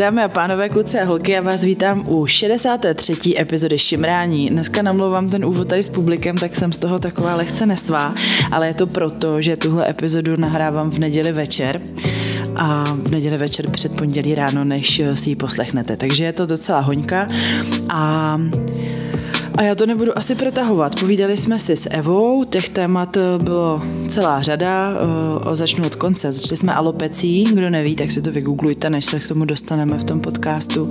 Dámy a pánové, kluci a holky, já vás vítám u 63. epizody Šimrání. Dneska namlouvám ten úvod tady s publikem, tak jsem z toho taková lehce nesvá, ale je to proto, že tuhle epizodu nahrávám v neděli večer a v neděli večer před pondělí ráno, než si ji poslechnete. Takže je to docela hoňka a a já to nebudu asi protahovat. Povídali jsme si s Evou, těch témat eh, bylo celá řada, eh, o začnu od konce. Začali jsme alopecí, kdo neví, tak si to vygooglujte, než se k tomu dostaneme v tom podcastu.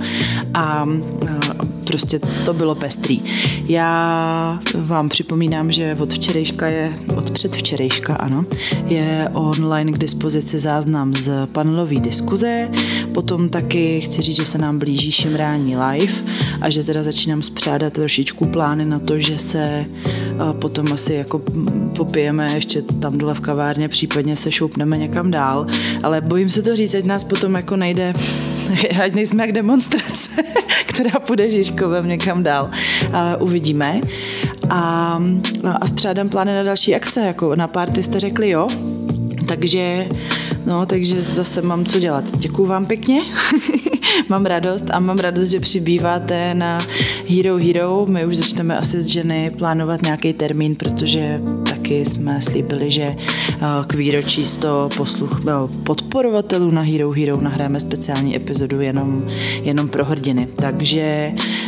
A eh, prostě to bylo pestrý. Já vám připomínám, že od včerejška je, od předvčerejška, ano, je online k dispozici záznam z panelové diskuze, potom taky chci říct, že se nám blíží šimrání live a že teda začínám spřádat trošičku plány na to, že se potom asi jako popijeme ještě tam dole v kavárně, případně se šoupneme někam dál, ale bojím se to říct, ať nás potom jako nejde, ať nejsme jak demonstrace, která půjde Žižkovem někam dál. A uvidíme. A, no, a spřádám plány na další akce, jako na párty jste řekli jo, takže No, takže zase mám co dělat. Děkuju vám pěkně. mám radost a mám radost, že přibýváte na Hero Hero. My už začneme asi s ženy plánovat nějaký termín, protože taky jsme slíbili, že eh, k výročí 100 posluch, eh, podporovatelů na Hero Hero nahráme speciální epizodu jenom, jenom pro hrdiny. Takže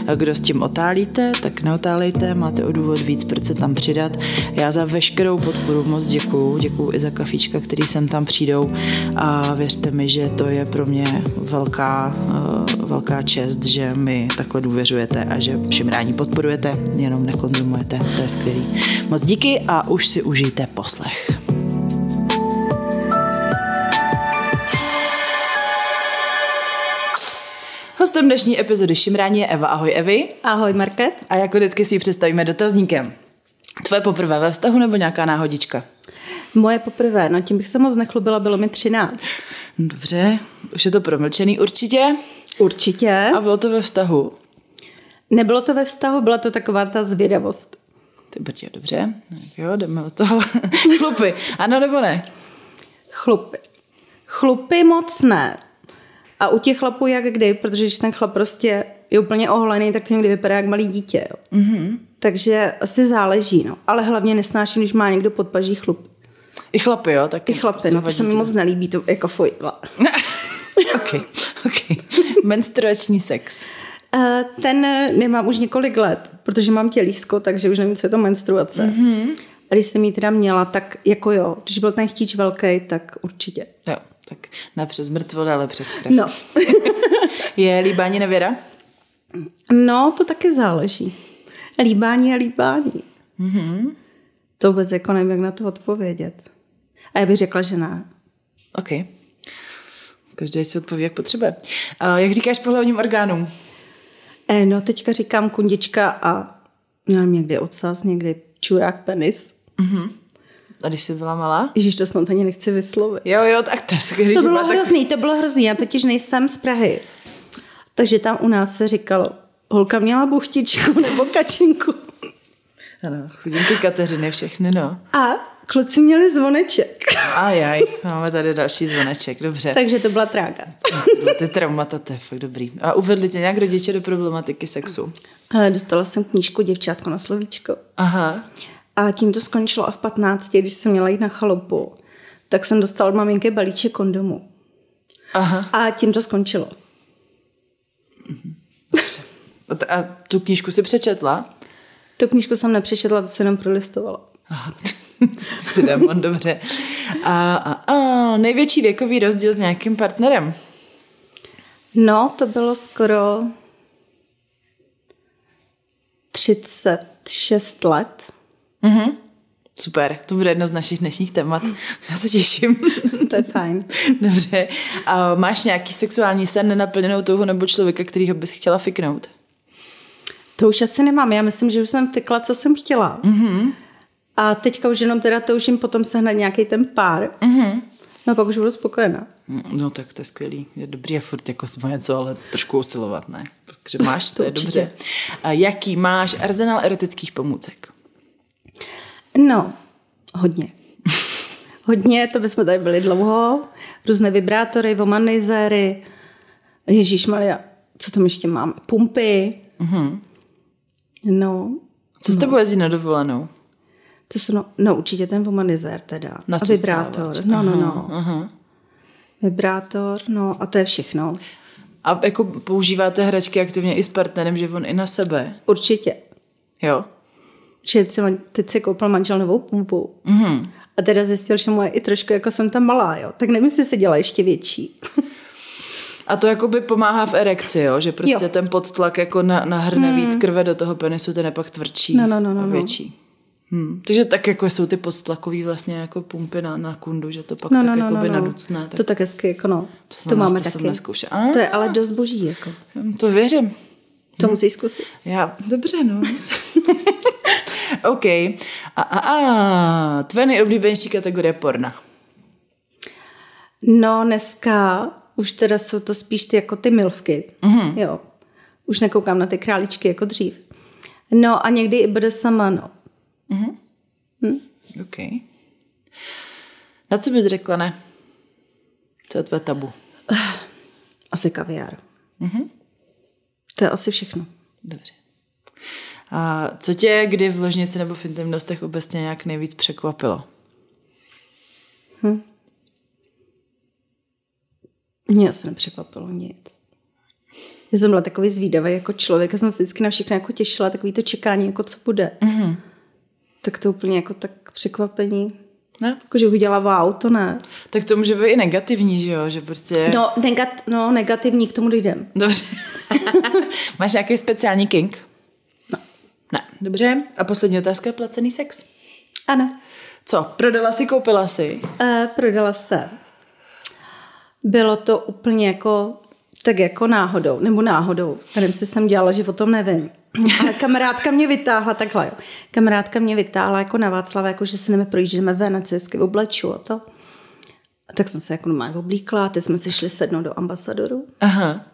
eh, kdo s tím otálíte, tak neotálejte, máte o důvod víc, proč se tam přidat. Já za veškerou podporu moc děkuju, děkuju i za kafíčka, který sem tam přijdou a věřte mi, že to je pro mě velká, velká čest, že mi takhle důvěřujete a že šimrání podporujete, jenom nekonzumujete, to je skvělý. Moc díky a už si užijte poslech. Hostem dnešní epizody Šimrání je Eva. Ahoj Evi. Ahoj Market. A jako vždycky si ji představíme dotazníkem. Tvoje poprvé ve vztahu nebo nějaká náhodička? Moje poprvé, no tím bych se moc nechlubila, bylo mi 13. Dobře, už je to promlčený určitě? Určitě. A bylo to ve vztahu? Nebylo to ve vztahu, byla to taková ta zvědavost. Ty brdě, dobře. Jo, jdeme od toho. Chlupy, ano nebo ne? Chlupy. Chlupy moc ne. A u těch chlapů jak kdy, protože když ten chlap prostě je úplně oholený, tak to někdy vypadá jak malý dítě. Jo. Mm-hmm. Takže asi záleží, no. Ale hlavně nesnáším, když má někdo pod paží chlup. I chlapy, jo? Taky I chlapy, prostě no to se mi moc nelíbí, to jako fuj. ok, ok. Menstruační sex. Uh, ten nemám už několik let, protože mám tělísko, takže už nevím, co je to menstruace. Mm-hmm. A když jsem ji teda měla, tak jako jo, když byl ten chtíč velký, tak určitě. Jo, tak ne přes mrtvole, ale přes krev. No. je líbání nevěra? No, to taky záleží. Líbání a líbání. Mm-hmm. To vůbec jako nevím, jak na to odpovědět. A já bych řekla, že ne. OK. Každý si odpoví, jak potřebuje. A jak říkáš po hlavním orgánům? E, no, teďka říkám kundička a nevím, někdy ocas, někdy čurák, penis. Mm-hmm. A když jsi byla malá? Ježíš, to snad ani nechci vyslovit. Jo, jo, tak to se To bylo hrozný, tak... to bylo hrozný. Já totiž nejsem z Prahy. Takže tam u nás se říkalo, holka měla buchtičku nebo kačinku. Ano, chudinky Kateřiny všechny, no. A kluci měli zvoneček. Ajaj, máme tady další zvoneček, dobře. Takže to byla trága. ty traumata, to je fakt dobrý. A uvedli tě nějak rodiče do problematiky sexu? Dostala jsem knížku Děvčátko na slovíčko. Aha. A tím to skončilo a v 15, když jsem měla jít na chalupu, tak jsem dostala od maminky balíček kondomu. Aha. A tím to skončilo. Dobře. A tu knížku si přečetla? Tu knížku jsem nepřečetla, to se jenom prolistovala. Aha, si demon, dobře. A, a, a největší věkový rozdíl s nějakým partnerem? No, to bylo skoro 36 let. Mhm. Super, to bude jedno z našich dnešních témat. Já se těším. to je fajn. Dobře. A máš nějaký sexuální sen, nenaplněnou touhu nebo člověka, kterýho bys chtěla fiknout? To už asi nemám. Já myslím, že už jsem fikla, co jsem chtěla. Mm-hmm. A teďka už jenom teda toužím potom sehnat nějaký ten pár. Mm-hmm. No pak už budu spokojená. No tak to je skvělý. Je dobrý a furt jako něco, ale trošku usilovat, ne? Takže máš, to, to je dobře. A jaký máš arzenál erotických pomůcek? No, hodně. hodně, to bychom tady byli dlouho. Různé vibrátory, womanizéry, Ježíš Maria, co tam ještě máme? Pumpy. Mhm. No, Co s tebou jezdí na dovolenou? To jsou, no, no určitě ten womanizér teda. A Nacucávač. vibrátor. No, no, no. Aha. Vibrátor, no a to je všechno. A jako používáte hračky aktivně i s partnerem, že on i na sebe? Určitě. Jo. Že teď si, koupil manžel novou pumpu. Mhm. A teda zjistil, že moje i trošku jako jsem tam malá, jo. Tak nevím, jestli se dělá ještě větší. A to jakoby pomáhá v erekci, jo? že prostě Jo. Hmm. ten podtlak jako na, nahrne víc krve do toho penisu, ten je pak tvrdší No, no, no, no, a no. větší. Hmm. Takže tak jako jsou ty podtlakový vlastně jako pumpy na, na kundu, že to pak No, tak no, no, jakoby no, no. naducne. Tak To tak hezky, jako no. To, jsem to máme to jsem taky. neskoušela. A? To je ale dost boží, jako. To věřím. To musí zkusit. Já, dobře, no. OK. A, a, a, tvé nejoblíbenější kategorie porna. No, dneska už teda jsou to spíš ty jako ty milvky. Mm-hmm. Jo. Už nekoukám na ty králičky jako dřív. No a někdy i bude sama, no. OK. Na co bys řekla ne? Co je tvé tabu? Asi kaviár. Mm-hmm. To je asi všechno. Dobře. A co tě kdy v ložnici nebo v intimnostech obecně nějak nejvíc překvapilo? Mně asi nepřekvapilo nic. Já jsem byla takový zvídavý jako člověk, já jsem se vždycky na všechno jako těšila, takový to čekání, jako co bude. Mm-hmm. Tak to úplně jako tak překvapení. Ne? Jako, že udělala wow, to ne. Tak to může být i negativní, že jo? Že prostě... No, negat, no negativní, k tomu dojdem. Dobře. Máš nějaký speciální king? No. Ne. Dobře. A poslední otázka, placený sex. Ano. Co? Prodala si, koupila si? E, prodala se. Bylo to úplně jako, tak jako náhodou, nebo náhodou. Nevím, jestli jsem dělala, že o tom nevím. Ale kamarádka mě vytáhla takhle, jo. Kamarádka mě vytáhla jako na Václava, jako že se jdeme projížděme ven, ať se hezky obleču a to. A tak jsem se jako normálně oblíkla, teď jsme se šli sednout do ambasadoru. Aha.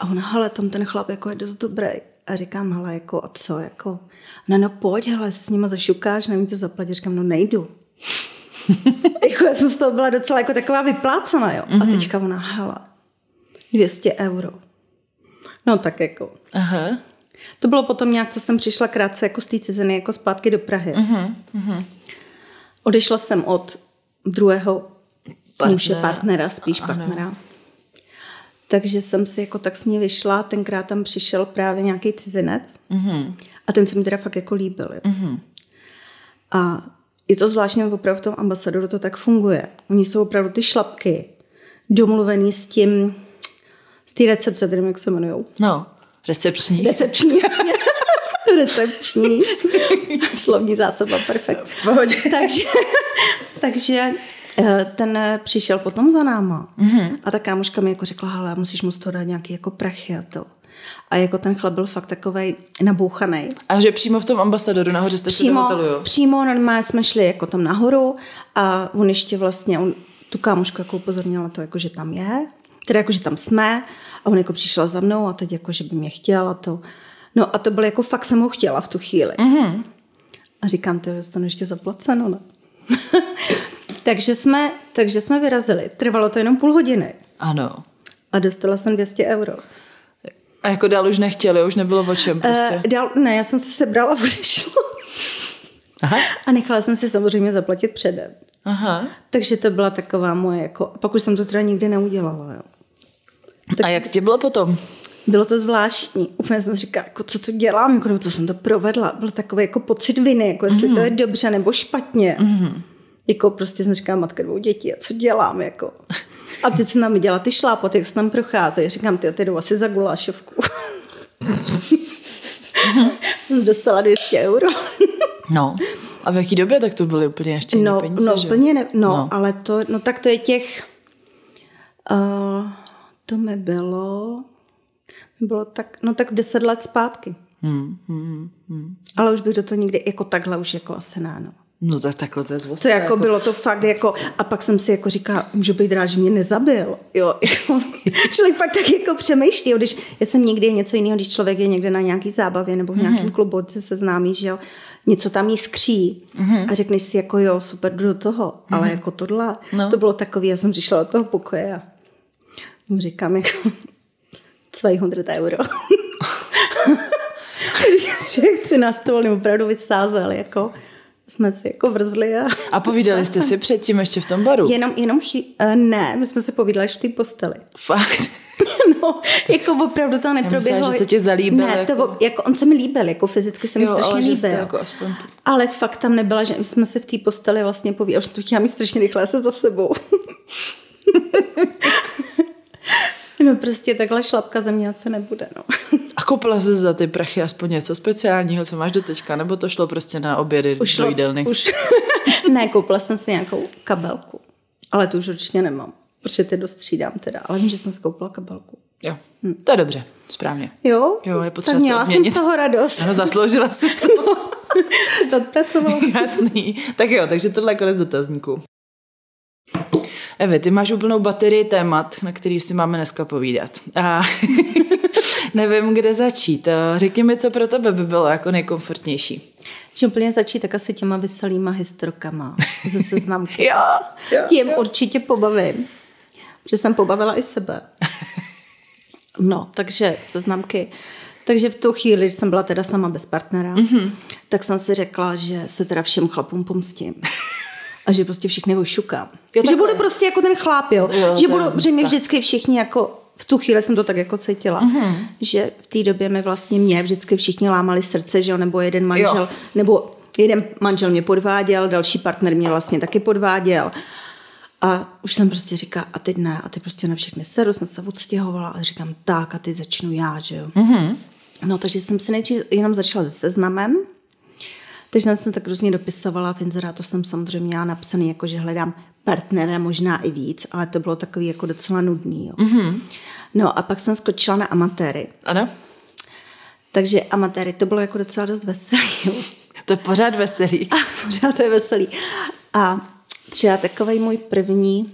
A ona, hele, tam ten chlap jako je dost dobrý. A říkám, hele, jako, a co, jako? No, no, pojď, hele, s nima zašukáš, nevím to zaplatit. Říkám, no, nejdu. jako, já jsem z toho byla docela jako taková vyplácena, jo. Mm-hmm. A teďka ona, hele, 200 euro. No, tak jako. Aha. To bylo potom nějak, co jsem přišla krátce jako z té ciziny, jako zpátky do Prahy. Mm-hmm. Odešla jsem od druhého Partnera. muže, partnera, spíš Ano. partnera. Takže jsem si jako tak s ní vyšla, tenkrát tam přišel právě nějaký cizinec Mhm. a ten se mi teda fakt jako líbil. Jo. Mhm. A je to zvláštně opravdu v tom ambasadoru to tak funguje. Oni jsou opravdu ty šlapky domluvený s tím, z té recepce, nevím, jak se jmenujou. No, recepční. Recepční, jasně. Recepční. Slovní zásoba, perfekt. V pohodě. takže, takže eh, ten přišel potom za náma. Mm-hmm. A ta kámoška mi jako řekla, hele, musíš mu z toho dát nějaký jako prachy a to. A jako ten chlap byl fakt takovej nabouchaný. A že přímo v tom ambasadoru nahoře jste šli do Přímo, hotelu, jo? přímo normálně jsme šli jako tam nahoru a on ještě vlastně, on, tu kámošku jako upozornila na to, jako, že tam je, teda jako, že tam jsme a on jako přišel za mnou a teď jako, že by mě chtěl a to. No a to bylo jako fakt jsem ho chtěla v tu chvíli. Mm-hmm. A říkám, to dostanu ještě zaplaceno, no. takže, jsme, takže jsme vyrazili. Trvalo to jenom půl hodiny Ano. a dostala jsem 200 euro. A jako dál už nechtěli, už nebylo o čem prostě. Uh, dal, ne, já jsem se sebrala a odešla. Aha. A nechala jsem si samozřejmě zaplatit předem. Aha. Takže to byla taková moje, jako, pak už jsem to teda nikdy neudělala, jo. A jak tě bylo potom? Bylo to zvláštní. Úplně jsem říkala, jako, co to dělám, jako, nebo co jsem to provedla. Byl takový jako pocit viny, jako jestli mm. to je dobře nebo špatně. Mm. Jako prostě jsem říkala, matka dvou dětí, a co dělám, jako. A teď jsem tam viděla ty šlápoty, jak se tam procházejí. Říkám, ty, ty jdou asi za gulášovku. jsem dostala 200 euro. No. A v jaký době tak to byly úplně ještě No, peníze, no že? úplně ne, No. no, ale to, no tak to je těch, uh, to mi bylo, bylo tak, no tak 10 let zpátky. Hmm, hmm, hmm. Ale už bych do toho nikdy, jako takhle už jako asi ne, no. Tak takhle to je zvost. To jako bylo to fakt jako, a pak jsem si jako říkala, můžu být rád, že mě nezabil, jo. Jako, člověk pak tak jako přemýšlí, jo, když, já jsem někdy něco jiného, když člověk je někde na nějaký zábavě nebo v nějakém mm-hmm. klubu, se seznámí, že jo, něco tam jiskří mm-hmm. a řekneš si jako jo, super, jdu do toho, mm-hmm. ale jako tohle, no. to bylo takový, já jsem přišla do toho pokoje a mu říkám jako, 200 euro. že chci na stůl opravdu vysázel, jako jsme si jako vrzli. A, a povídali jste si předtím ještě v tom baru? Jenom, jenom chy... uh, ne, my jsme si povídali v té posteli. Fakt? no, jako opravdu to neproběhlo. Já že se tě zalíbil. Ne, jako... To, jako on se mi líbil, jako fyzicky se mi strašně ale líbil. Jako aspoň... Ale fakt tam nebyla, že my jsme se v té posteli vlastně povídali, že to chtěla mít strašně rychle se za sebou. No prostě takhle šlapka ze mě asi nebude, no. A koupila jsi za ty prachy aspoň něco speciálního, co máš do teďka, nebo to šlo prostě na obědy už do jídelny? Už. ne, koupila jsem si nějakou kabelku, ale tu už určitě nemám, protože ty dostřídám teda, ale vím, že jsem si koupila kabelku. Jo, hm. to je dobře, správně. Jo, jo je potřeba tak měla jsem z toho radost. No, zasloužila jsi to. to odpracovala. Jasný. Tak jo, takže tohle je konec dotazníku. Evi, ty máš úplnou baterii témat, na který si máme dneska povídat. A nevím, kde začít. Řekni mi, co pro tebe by bylo jako nejkomfortnější. Když úplně začít, tak asi těma veselýma historkama ze seznamky. jo, jo, Tím jo. určitě pobavím. Protože jsem pobavila i sebe. No, takže seznamky. Takže v tu chvíli, když jsem byla teda sama bez partnera, mm-hmm. tak jsem si řekla, že se teda všem chlapům pomstím. A že prostě všechny ošukám. Jo, že budu prostě jako ten chlap, jo. jo že budu, že mi vždycky všichni jako, v tu chvíli jsem to tak jako cítila, mm-hmm. že v té době mi vlastně mě vždycky všichni lámali srdce, že jo, nebo jeden manžel, jo. nebo jeden manžel mě podváděl, další partner mě vlastně taky podváděl. A už jsem prostě říkala, a teď ne, a teď prostě na všechny seru, jsem se odstěhovala a říkám, tak a teď začnu já, že jo. Mm-hmm. No, takže jsem si nejdřív jenom začala se seznamem, takže jsem tak různě dopisovala, v inzerátu jsem samozřejmě měla napsaný, jako že hledám partnera, možná i víc, ale to bylo takový jako docela nudný. Jo. Mm-hmm. No a pak jsem skočila na amatéry. Ano. Takže amatéry, to bylo jako docela dost veselý. Jo. To je pořád veselý. A pořád to je veselý. A třeba takový můj první,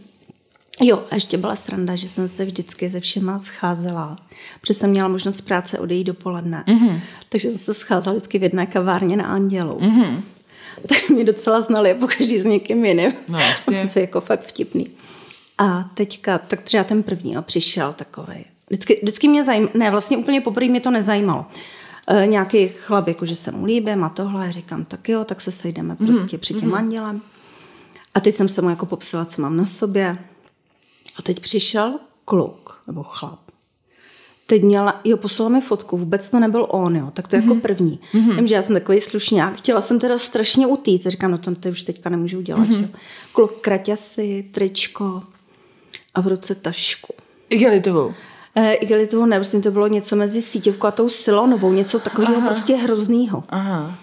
jo, a ještě byla sranda, že jsem se vždycky se všema scházela, protože jsem měla možnost z práce odejít dopoledne. Mm-hmm. Takže jsem se scházela vždycky v jedné kavárně na Andělu. Mm-hmm. Tak mě docela znali, po každý s někým jiným. No jasně. Jsem jako fakt vtipný. A teďka, tak třeba ten první a přišel takový. Vždycky, vždycky mě zajímalo, ne, vlastně úplně poprvé mě to nezajímalo. E, nějaký chlap, jakože se mu líbím a tohle, a říkám, tak jo, tak se sejdeme prostě mm-hmm. před tím andělem. A teď jsem se mu jako popsala, co mám na sobě. A teď přišel kluk, nebo chlap. Teď měla, jo, poslala mi fotku, vůbec to nebyl on, jo, tak to mm-hmm. jako první. Mm-hmm. Vím, že já jsem takový slušňák, chtěla jsem teda strašně utíct, říkám, no to, to už teďka nemůžu udělat, mm-hmm. že? Kluk kraťasy, tričko a v ruce tašku. Igelitovou. E, igelitovou ne, prostě to bylo něco mezi síťovkou a tou silonovou, něco takového prostě hroznýho. Aha.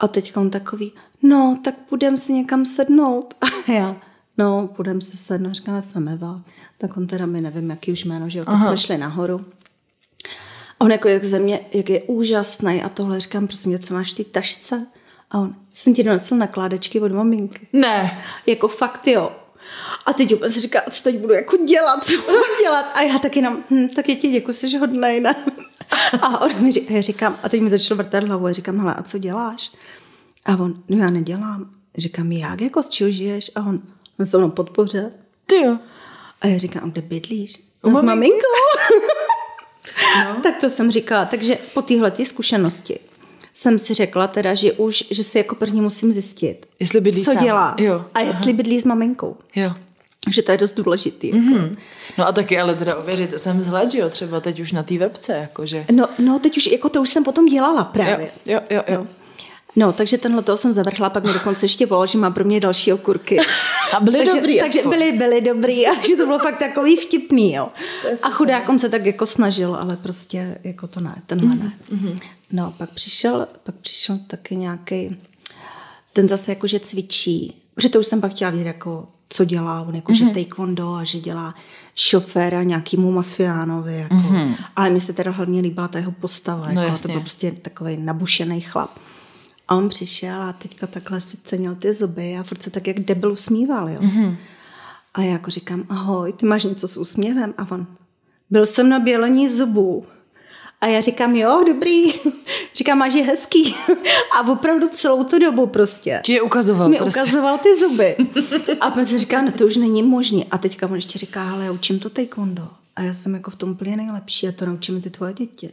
A teď on takový, no, tak půjdem si někam sednout. A já, no, půjdem si sednout, říkám, jsem Eva. Tak on teda mi nevím, jaký už jméno, že jo, tak Aha. jsme šli nahoru. A on jako jak ze mě, jak je úžasný a tohle říkám, prostě co máš v té tašce? A on, jsem ti donesl nakládečky od maminky. Ne. Jako fakt jo. A teď úplně si říká, co teď budu jako dělat, co budu dělat? A já taky nám, hm, tak je ti děkuji, jsi hodnej, ne? A on mi říká, já říkám, a teď mi začal vrtat hlavu a říkám, hele, a co děláš? A on, no já nedělám. Říkám, jak, jako z čeho žiješ? A on, on se mnou podpoře. Ty jo. A já říkám, kde bydlíš? No, s maminkou. no. tak to jsem říkala. Takže po téhle zkušenosti jsem si řekla teda, že už, že si jako první musím zjistit, jestli bydlí co sám. dělá Jo. a jestli Aha. bydlí s maminkou. Jo. Že to je dost důležitý. Mm-hmm. No a taky ale teda ověřit jsem vzhled, jo, třeba teď už na té webce, jakože. No, no, teď už, jako to už jsem potom dělala právě. Jo, jo, jo. jo. No, takže tenhle toho jsem zavrhla, pak mi dokonce ještě volal, že má pro mě další okurky. A byly takže, dobrý. Takže aspoň. byly, byly dobrý, a takže to bylo fakt takový vtipný, jo. A chudák on se tak jako snažil, ale prostě jako to ne, tenhle ne. Mm-hmm. No, pak přišel, pak přišel taky nějaký, ten zase jakože cvičí, protože to už jsem pak chtěla vědět, jako co dělá, on jako, mm-hmm. že taekwondo a že dělá šoféra nějakýmu mafiánovi, jako. Mm-hmm. ale mi se teda hlavně líbila ta jeho postava, no, jako, jasně. to byl prostě takový nabušený chlap. A on přišel a teďka takhle si cenil ty zuby a furt se tak jak debil usmíval, jo. Mm-hmm. A já jako říkám, ahoj, ty máš něco s úsměvem? A on, byl jsem na bělení zubů. A já říkám, jo, dobrý. Říkám, máš je hezký. A opravdu celou tu dobu prostě. Ti je ukazoval mi prostě. ukazoval ty zuby. A pak si říká, no to už není možné. A teďka on ještě říká, ale já učím to taekwondo. A já jsem jako v tom úplně nejlepší a to naučíme ty tvoje děti.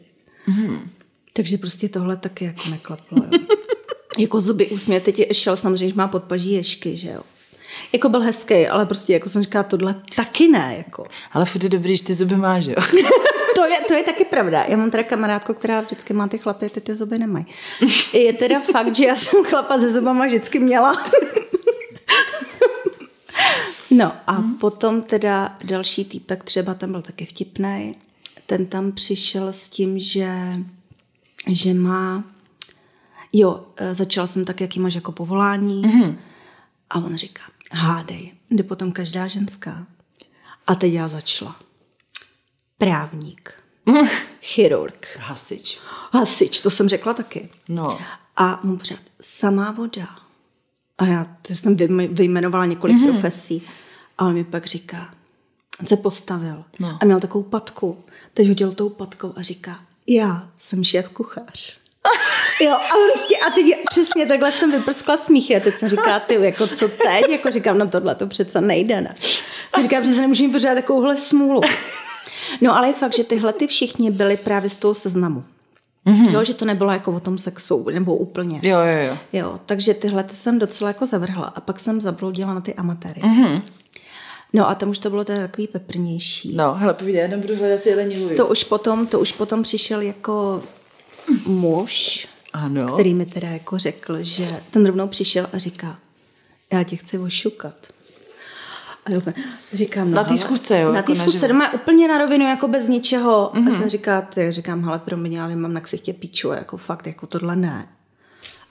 Mm. Takže prostě tohle taky jako neklaplo. Jo. Jako zuby úsměv, teď je šel samozřejmě, že má podpaží ješky, že jo. Jako byl hezký, ale prostě jako jsem říkala, tohle taky ne. Jako. Ale furt je dobrý, že ty zuby máš, jo. to, je, to je taky pravda. Já mám teda kamarádku, která vždycky má ty chlapy, ty ty zuby nemají. Je teda fakt, že já jsem chlapa se zubama vždycky měla. No a hmm. potom teda další týpek, třeba tam byl taky vtipný, ten tam přišel s tím, že, že má, jo, e, začal jsem tak, jaký máš jako povolání hmm. a on říká, hádej, jde potom každá ženská. A teď já začala. Právník. Chirurg. Hasič. Hasič, to jsem řekla taky. No. A mu pořád, samá voda. A já jsem vyjmenovala několik mm-hmm. profesí. A on mi pak říká, on se postavil no. a měl takovou patku. Teď hodil tou patkou a říká, já jsem šéf kuchař. Jo, a prostě, a teď přesně takhle jsem vyprskla smíchy a teď jsem říká, ty, jako co teď? Jako říkám, no tohle to přece nejde, ne? Jsem říká, přece nemůžu mít pořád takovouhle smůlu. No ale je fakt, že tyhle ty všichni byli právě z toho seznamu. Mm-hmm. Jo, že to nebylo jako o tom sexu, nebo úplně. Jo, jo, jo. Jo, takže tyhle ty jsem docela jako zavrhla a pak jsem zabloudila na ty amatéry. Mm-hmm. No a tam už to bylo teda takový peprnější. No, hele, povídej, já budu hledat si jelení To už potom, to už potom přišel jako muž, ano. který mi teda jako řekl, že ten rovnou přišel a říká, já tě chci ošukat. A jo, říkám, no, na té schůzce, jo? Na té jako schůzce, doma úplně na rovinu, jako bez ničeho. Mm-hmm. A jsem říká, ty, říkám, hele, pro mě, ale mám na ksichtě píču, jako fakt, jako tohle ne.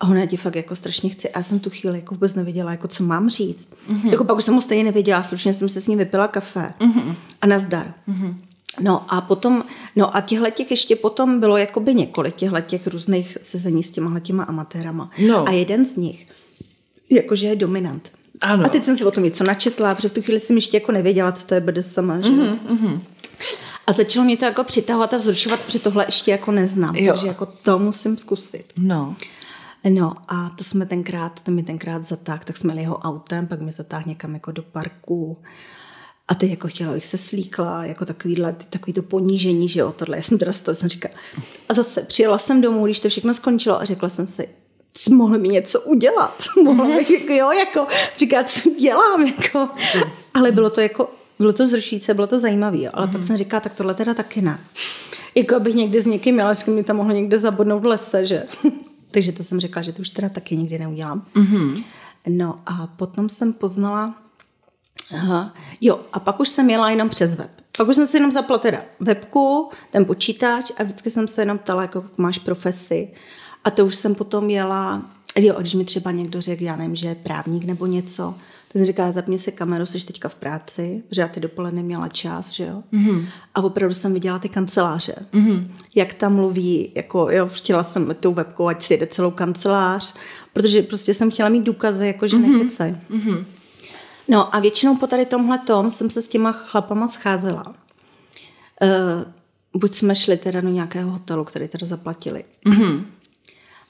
A ona ti fakt jako strašně chci. A já jsem tu chvíli jako vůbec nevěděla, jako co mám říct. Mm-hmm. Jako pak už jsem mu stejně nevěděla, slušně jsem se s ním vypila kafe. Mm-hmm. A nazdar. Mm-hmm. No a potom, no a těchhle těch ještě potom bylo jakoby několik těchhle těch různých sezení s těma těma amatérama. No. A jeden z nich, jakože je dominant. Ano. A teď jsem si o tom něco načetla, protože v tu chvíli jsem ještě jako nevěděla, co to je BDSM. Že? Mm-hmm, mm-hmm. A začalo mě to jako přitahovat a vzrušovat, protože tohle ještě jako neznám, jo. takže jako to musím zkusit. No. No a to jsme tenkrát, to mi tenkrát zatáhl, tak jsme jeli jeho autem, pak mi zatáhl někam jako do parku. A teď jako chtěla, abych se slíkla, jako takovýhle, takový to ponížení, že jo, tohle. Já jsem teda z toho, jsem říkala. A zase přijela jsem domů, když to všechno skončilo a řekla jsem si, mohli mi něco udělat. Mohla bych, jako, jo, jako říkat, co dělám, jako. Ale bylo to jako, bylo to zrušíce, bylo to zajímavé, ale mm-hmm. pak jsem říkala, tak tohle teda taky ne. Jako abych někdy s někým měla, že mi tam mohlo někde zabodnout v lese, že. Takže to jsem řekla, že to už teda taky nikdy neudělám. Mm-hmm. No a potom jsem poznala, aha, jo, a pak už jsem jela jenom přes web. Pak už jsem si jenom zapla teda webku, ten počítač a vždycky jsem se jenom ptala, jako máš profesi. A to už jsem potom jela, jo, když mi třeba někdo řekl, já nevím, že je právník nebo něco, tak říká, zapni si kameru, jsi teďka v práci, protože já ty dopoledne měla čas, že jo. Mm-hmm. A opravdu jsem viděla ty kanceláře, mm-hmm. jak tam mluví, jako jo, chtěla jsem tou webkou, ať si jede celou kancelář, protože prostě jsem chtěla mít důkazy, jako že mm-hmm. nekecej. Mm-hmm. No a většinou po tady tomhle tom jsem se s těma chlapama scházela. Uh, buď jsme šli teda do nějakého hotelu, který teda zaplatili. Mm-hmm.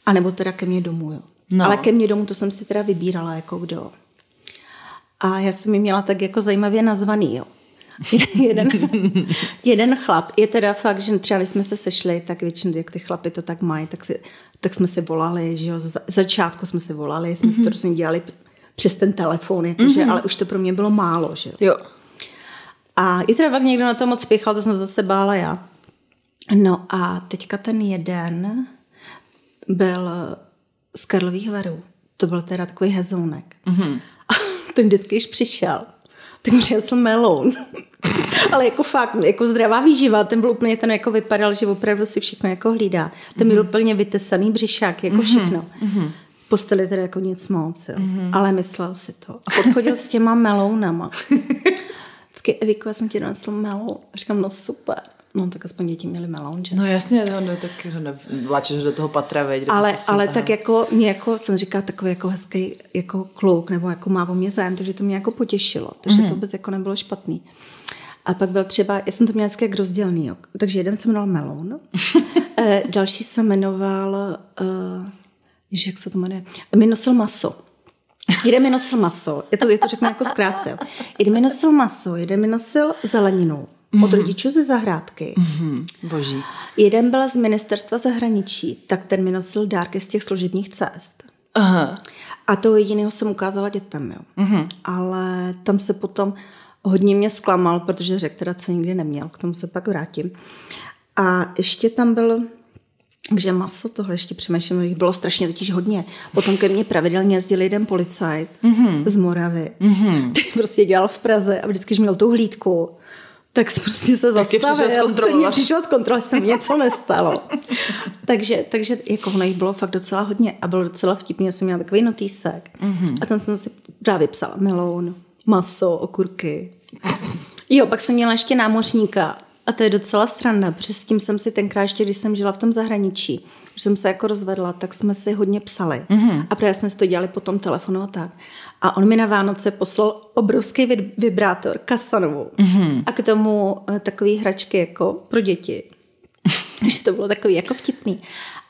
A nebo teda ke mně domů, jo. No. Ale ke mně domů to jsem si teda vybírala, jako kdo. A já jsem ji měla tak jako zajímavě nazvaný, jo. jeden, jeden chlap. Je teda fakt, že třeba když jsme se sešli, tak většinou, jak ty chlapy to tak mají, tak, si, tak jsme si volali, že jo, z začátku jsme si volali, jsme mm-hmm. si to mhm. různě dělali přes ten telefon, jakože, mm-hmm. ale už to pro mě bylo málo, že jo. A je teda fakt někdo na to moc spěchal, to jsem zase bála já. No a teďka ten jeden, byl z Karlových varů. To byl teda takový hezounek. Mm-hmm. A ten vždycky, když přišel, tak přinesl meloun. Ale jako fakt, jako zdravá výživa, ten byl úplně ten jako vypadal, že opravdu si všechno jako hlídá. Ten mm-hmm. byl úplně vytesaný břišák, jako mm-hmm. všechno. Mm-hmm. Posteli teda jako nic moc, jo. Mm-hmm. ale myslel si to. A podchodil s těma melounama. Vždycky, Eviko, já jsem ti donesl meloun. A říkám, no super. No tak aspoň děti měli melon, že? No jasně, no, no tak vláčeš do toho patra, veď, Ale, ale tak jako mě jako, jsem říká, takový jako hezký jako kluk, nebo jako má o mě zájem, takže to mě jako potěšilo. Takže mm-hmm. to mhm. vůbec jako nebylo špatný. A pak byl třeba, já jsem to měla jak rozdělný, jo. takže jeden se jmenoval Melon, e, další se jmenoval, uh, jak se to jmenuje, mi nosil maso. Jeden mi nosil maso, je to, je to řeknu jako zkrátce. Jeden mi nosil maso, jeden mi nosil zeleninu mm-hmm. od rodičů ze zahrádky. Mm-hmm. Boží. Jeden byl z ministerstva zahraničí, tak ten mi nosil dárky z těch služebních cest. Aha. A to jediného jsem ukázala dětem, jo. Mm-hmm. Ale tam se potom hodně mě zklamal, protože řekl teda, co nikdy neměl, k tomu se pak vrátím. A ještě tam byl že maso, tohle ještě přemýšlím, jich bylo strašně totiž hodně. Potom ke mně pravidelně jezdil jeden policajt mm-hmm. z Moravy, mm-hmm. který prostě dělal v Praze a vždycky, když měl tu hlídku, tak prostě se zastavil. přišel zkontrolovat. Přišel zkontrolovat, se mi něco nestalo. takže, takže jako ono jich bylo fakt docela hodně a bylo docela vtipně, jsem měla takový notýsek mm-hmm. a tam jsem si právě psala meloun, maso, okurky. Jo, pak jsem měla ještě námořníka a to je docela stranda, protože s tím jsem si tenkrát ještě, když jsem žila v tom zahraničí, když jsem se jako rozvedla, tak jsme si hodně psali. Mm-hmm. A právě jsme si to dělali po tom telefonu a tak. A on mi na Vánoce poslal obrovský vibrátor, kasanovou. Mm-hmm. A k tomu eh, takový hračky jako pro děti. že to bylo takový jako vtipný.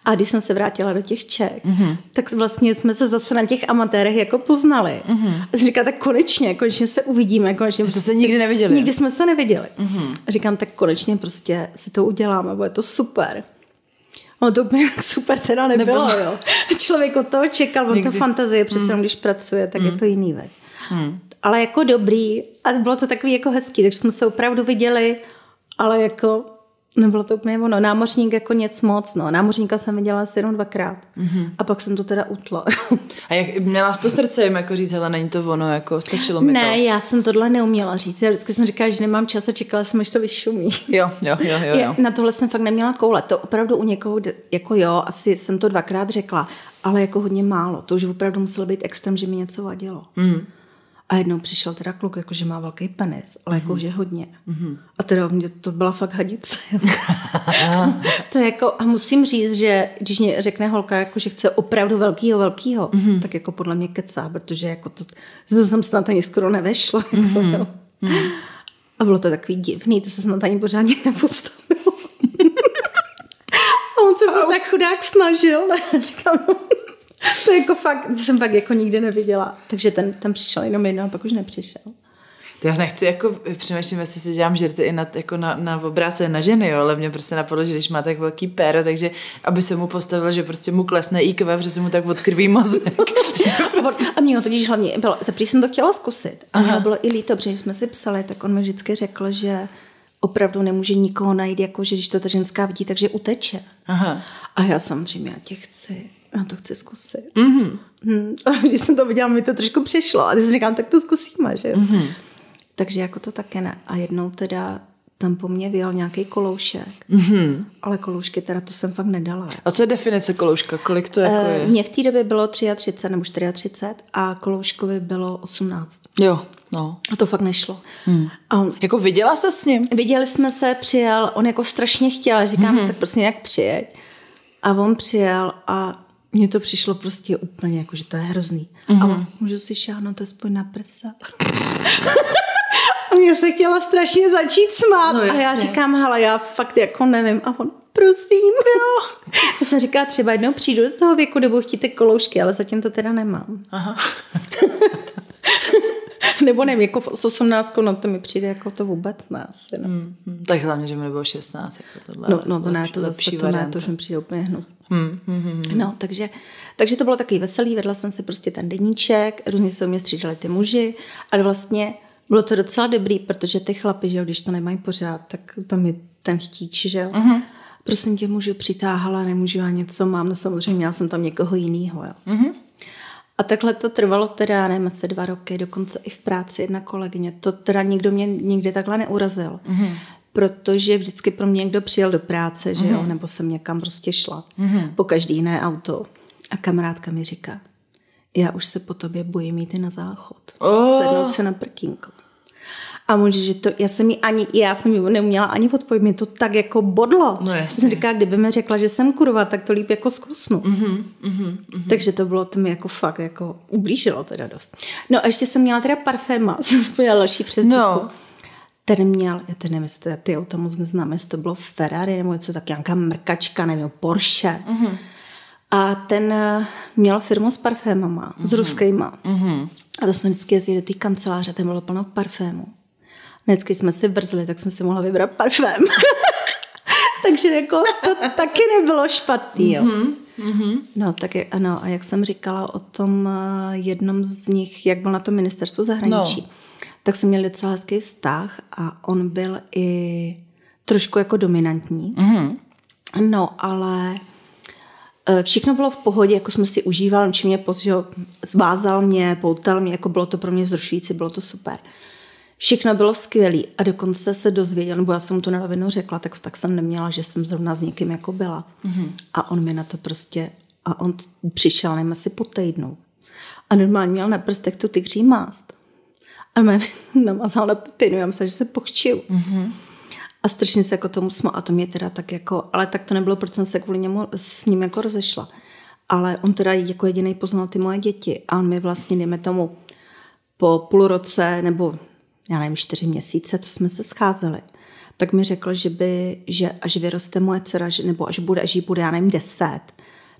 A když jsem se vrátila do těch Čech, mm-hmm. tak vlastně jsme se zase na těch amatérech jako poznali. Mm-hmm. A jsem říkala, tak konečně, konečně se uvidíme. Konečně jste se nikdy neviděli. Nikdy jsme se neviděli. Mm-hmm. A říkám, tak konečně prostě si to uděláme, bude to super. No to úplně super teda nebylo, nebylo. jo. Člověk od toho čekal, od té fantazie, přece mm. když pracuje, tak mm. je to jiný věc. Mm. Ale jako dobrý a bylo to takový jako hezký, takže jsme se opravdu viděli, ale jako Nebylo to úplně ono. Námořník jako něco moc. No. Námořníka jsem viděla asi jenom dvakrát. Mm-hmm. A pak jsem to teda utla. a jak měla jsi to srdce jim jako říct, ale není to ono, jako stačilo mi ne, to? Ne, já jsem tohle neuměla říct. Já vždycky jsem říkala, že nemám čas a čekala jsem, až to vyšumí. Jo, jo, jo, jo. jo. Na tohle jsem fakt neměla koule. To opravdu u někoho, jako jo, asi jsem to dvakrát řekla, ale jako hodně málo. To už opravdu muselo být extrém, že mi něco vadilo. Mm. A jednou přišel teda kluk, jakože má velký penis, ale mm-hmm. jakože hodně. Mm-hmm. A teda mě to byla fakt hadice. to je jako, a musím říct, že když mě řekne holka, jako, že chce opravdu velkýho, velkýho, mm-hmm. tak jako podle mě kecá, protože jako to, to jsem snad ani skoro nevešla. Jako, mm-hmm. A bylo to takový divný, to se snad ani pořádně nepostavilo. a on se byl tak chudák snažil. Ne? Říkám, no. to jako fakt, to jsem fakt jako nikdy neviděla. Takže ten, ten přišel jenom jednou a pak už nepřišel. Já nechci jako, přemýšlím, jestli si dělám žerty i na, jako na, na obráce na ženy, jo, ale mě prostě napadlo, že když má tak velký péro, takže aby se mu postavil, že prostě mu klesne IQ, protože se mu tak odkrví mozek. prostě... A mě totiž hlavně bylo, za jsem to chtěla zkusit a mě bylo i líto, protože jsme si psali, tak on mi vždycky řekl, že opravdu nemůže nikoho najít, jako že když to ta ženská vidí, takže uteče. Aha. A já samozřejmě, já tě chci já to chci zkusit. Mm-hmm. Hmm. A když jsem to viděla, mi to trošku přišlo. A když si říkám, tak to zkusíme, že mm-hmm. Takže jako to také ne. A jednou teda tam po mně vyjel nějaký koloušek. Mm-hmm. Ale koloušky teda to jsem fakt nedala. A co je definice kolouška? Kolik to jako je? Mně v té době bylo 33 nebo 34 a kolouškovi bylo 18. Jo, no. A to fakt nešlo. Hmm. A on, jako viděla se s ním? Viděli jsme se, přijel, on jako strašně chtěl, říkám, mm-hmm. tak prostě nějak přijeď. A on přijel a mně to přišlo prostě úplně jako, že to je hrozný. Mm-hmm. A mhm. můžu si šáhnout aspoň na prsa. a mě se chtěla strašně začít smát. No, a já říkám, hele, já fakt jako nevím. A on, prosím, jo. Já jsem říká, třeba jednou přijdu do toho věku, kdy budu chtít ty koloušky, ale zatím to teda nemám. Aha. Nebo nevím, jako s 18, no to mi přijde jako to vůbec asi. No. Hmm, hmm, tak hlavně, že mi nebylo 16. Jako tohle, no, no to ne, to zase to ne, to už mi přijde úplně hnus. Hmm, hmm, hmm, hmm. No, takže, takže to bylo takový veselý, vedla jsem si prostě ten deníček, různě se mě střídali ty muži, ale vlastně bylo to docela dobrý, protože ty chlapy, že když to nemají pořád, tak tam je ten chtíč, že jo. Uh-huh. Prosím tě, můžu přitáhala, nemůžu a něco mám, no samozřejmě já jsem tam někoho jiného, jo. Uh-huh. A takhle to trvalo teda, nevím, asi dva roky, dokonce i v práci jedna kolegyně. To teda nikdo mě nikdy takhle neurazil. Mm-hmm. Protože vždycky pro mě někdo přijel do práce, že mm-hmm. jo, mhm. nebo jsem někam prostě šla. Mm-hmm. Po každý jiné auto. A kamarádka mi říká, já už se po tobě bojím jít na záchod. Oh. Sednout se na prkínku. A může, že to, já jsem jí ani, já jsem jí neuměla ani odpovědět, mě to tak jako bodlo. No jasně. Jsem říkala, kdyby mi řekla, že jsem kurva, tak to líp jako zkusnu. Mm-hmm, mm-hmm. Takže to bylo, to mi jako fakt jako ublížilo teda dost. No a ještě jsem měla teda parféma, jsem spojila další přestupku. No. Ten měl, já ten nevím, jestli ty auta moc neznám, jestli to bylo Ferrari nebo něco tak, nějaká mrkačka, nevím, Porsche. Mm-hmm. A ten eh, měl firmu s parfémama, mm-hmm. s ruskýma. Mm-hmm. A to jsme vždycky jezdili do té kanceláře, tam bylo plno parfémů. Vždycky jsme si vrzli, tak jsem si mohla vybrat parfém. Takže jako to taky nebylo špatný, jo. Mm-hmm. No, tak je, ano, a jak jsem říkala o tom eh, jednom z nich, jak byl na tom ministerstvu zahraničí, no. tak jsme měli docela hezký vztah a on byl i trošku jako dominantní. Mm-hmm. No, ale eh, všechno bylo v pohodě, jako jsme si užívali, čím mě později zvázal mě, poutal mě, jako bylo to pro mě vzrušující, bylo to super. Všechno bylo skvělé a dokonce se dozvěděl, nebo já jsem mu to na rovinu řekla, tak, tak jsem neměla, že jsem zrovna s někým jako byla. Mm-hmm. A on mi na to prostě, a on přišel, nevím, asi po týdnu. A normálně měl na prstech tu tygří mást. A mě namazal na pepinu, já myslela, že se pochčil. Mm-hmm. A strašně se jako tomu smál. A to mě teda tak jako, ale tak to nebylo, proč jsem se kvůli němu s ním jako rozešla. Ale on teda jako jediný poznal ty moje děti. A on mi vlastně, dejme tomu, po půl roce nebo já nevím, čtyři měsíce, co jsme se scházeli, tak mi řekl, že by, že až vyroste moje dcera, že, nebo až bude, až jí bude, já nevím, deset,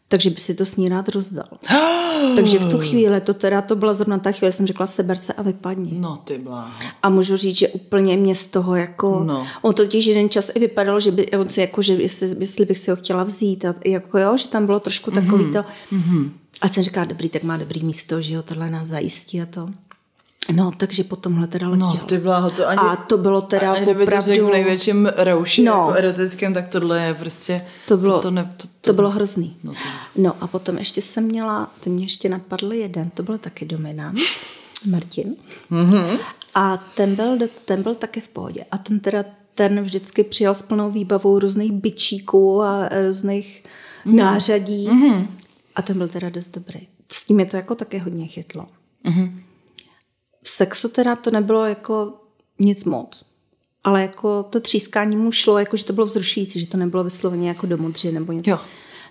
takže by si to s ní rád rozdal. takže v tu chvíli, to teda, to byla zrovna ta chvíle, jsem řekla, seber se a vypadni. No ty bláho. A můžu říct, že úplně mě z toho jako, no. on totiž jeden čas i vypadal, že by, on si jako, že jestli, jestli bych si ho chtěla vzít, a jako jo, že tam bylo trošku takový mm-hmm. to, mm-hmm. a jsem říká, dobrý, tak má dobrý místo, že jo, tohle nás zajistí a to. No, takže po tomhle teda letěl. No, ty bláho, to ani, a to bylo teda ani opravdu... řekl v největším rauši, no, jako erotickém, tak tohle je prostě... To bylo, to, to, ne, to, to, to bylo hrozný. No, to... no a potom ještě jsem měla, ty mě ještě napadl jeden, to byl taky dominant, Martin. Mm-hmm. A ten byl, ten byl taky v pohodě. A ten teda, ten vždycky přijal s plnou výbavou různých bičíků a různých mm. nářadí. Mm-hmm. A ten byl teda dost dobrý. S tím je to jako také hodně chytlo. Mm-hmm v sexu teda to nebylo jako nic moc. Ale jako to třískání mu šlo, jako že to bylo vzrušující, že to nebylo vysloveně jako do modři nebo něco. Jo.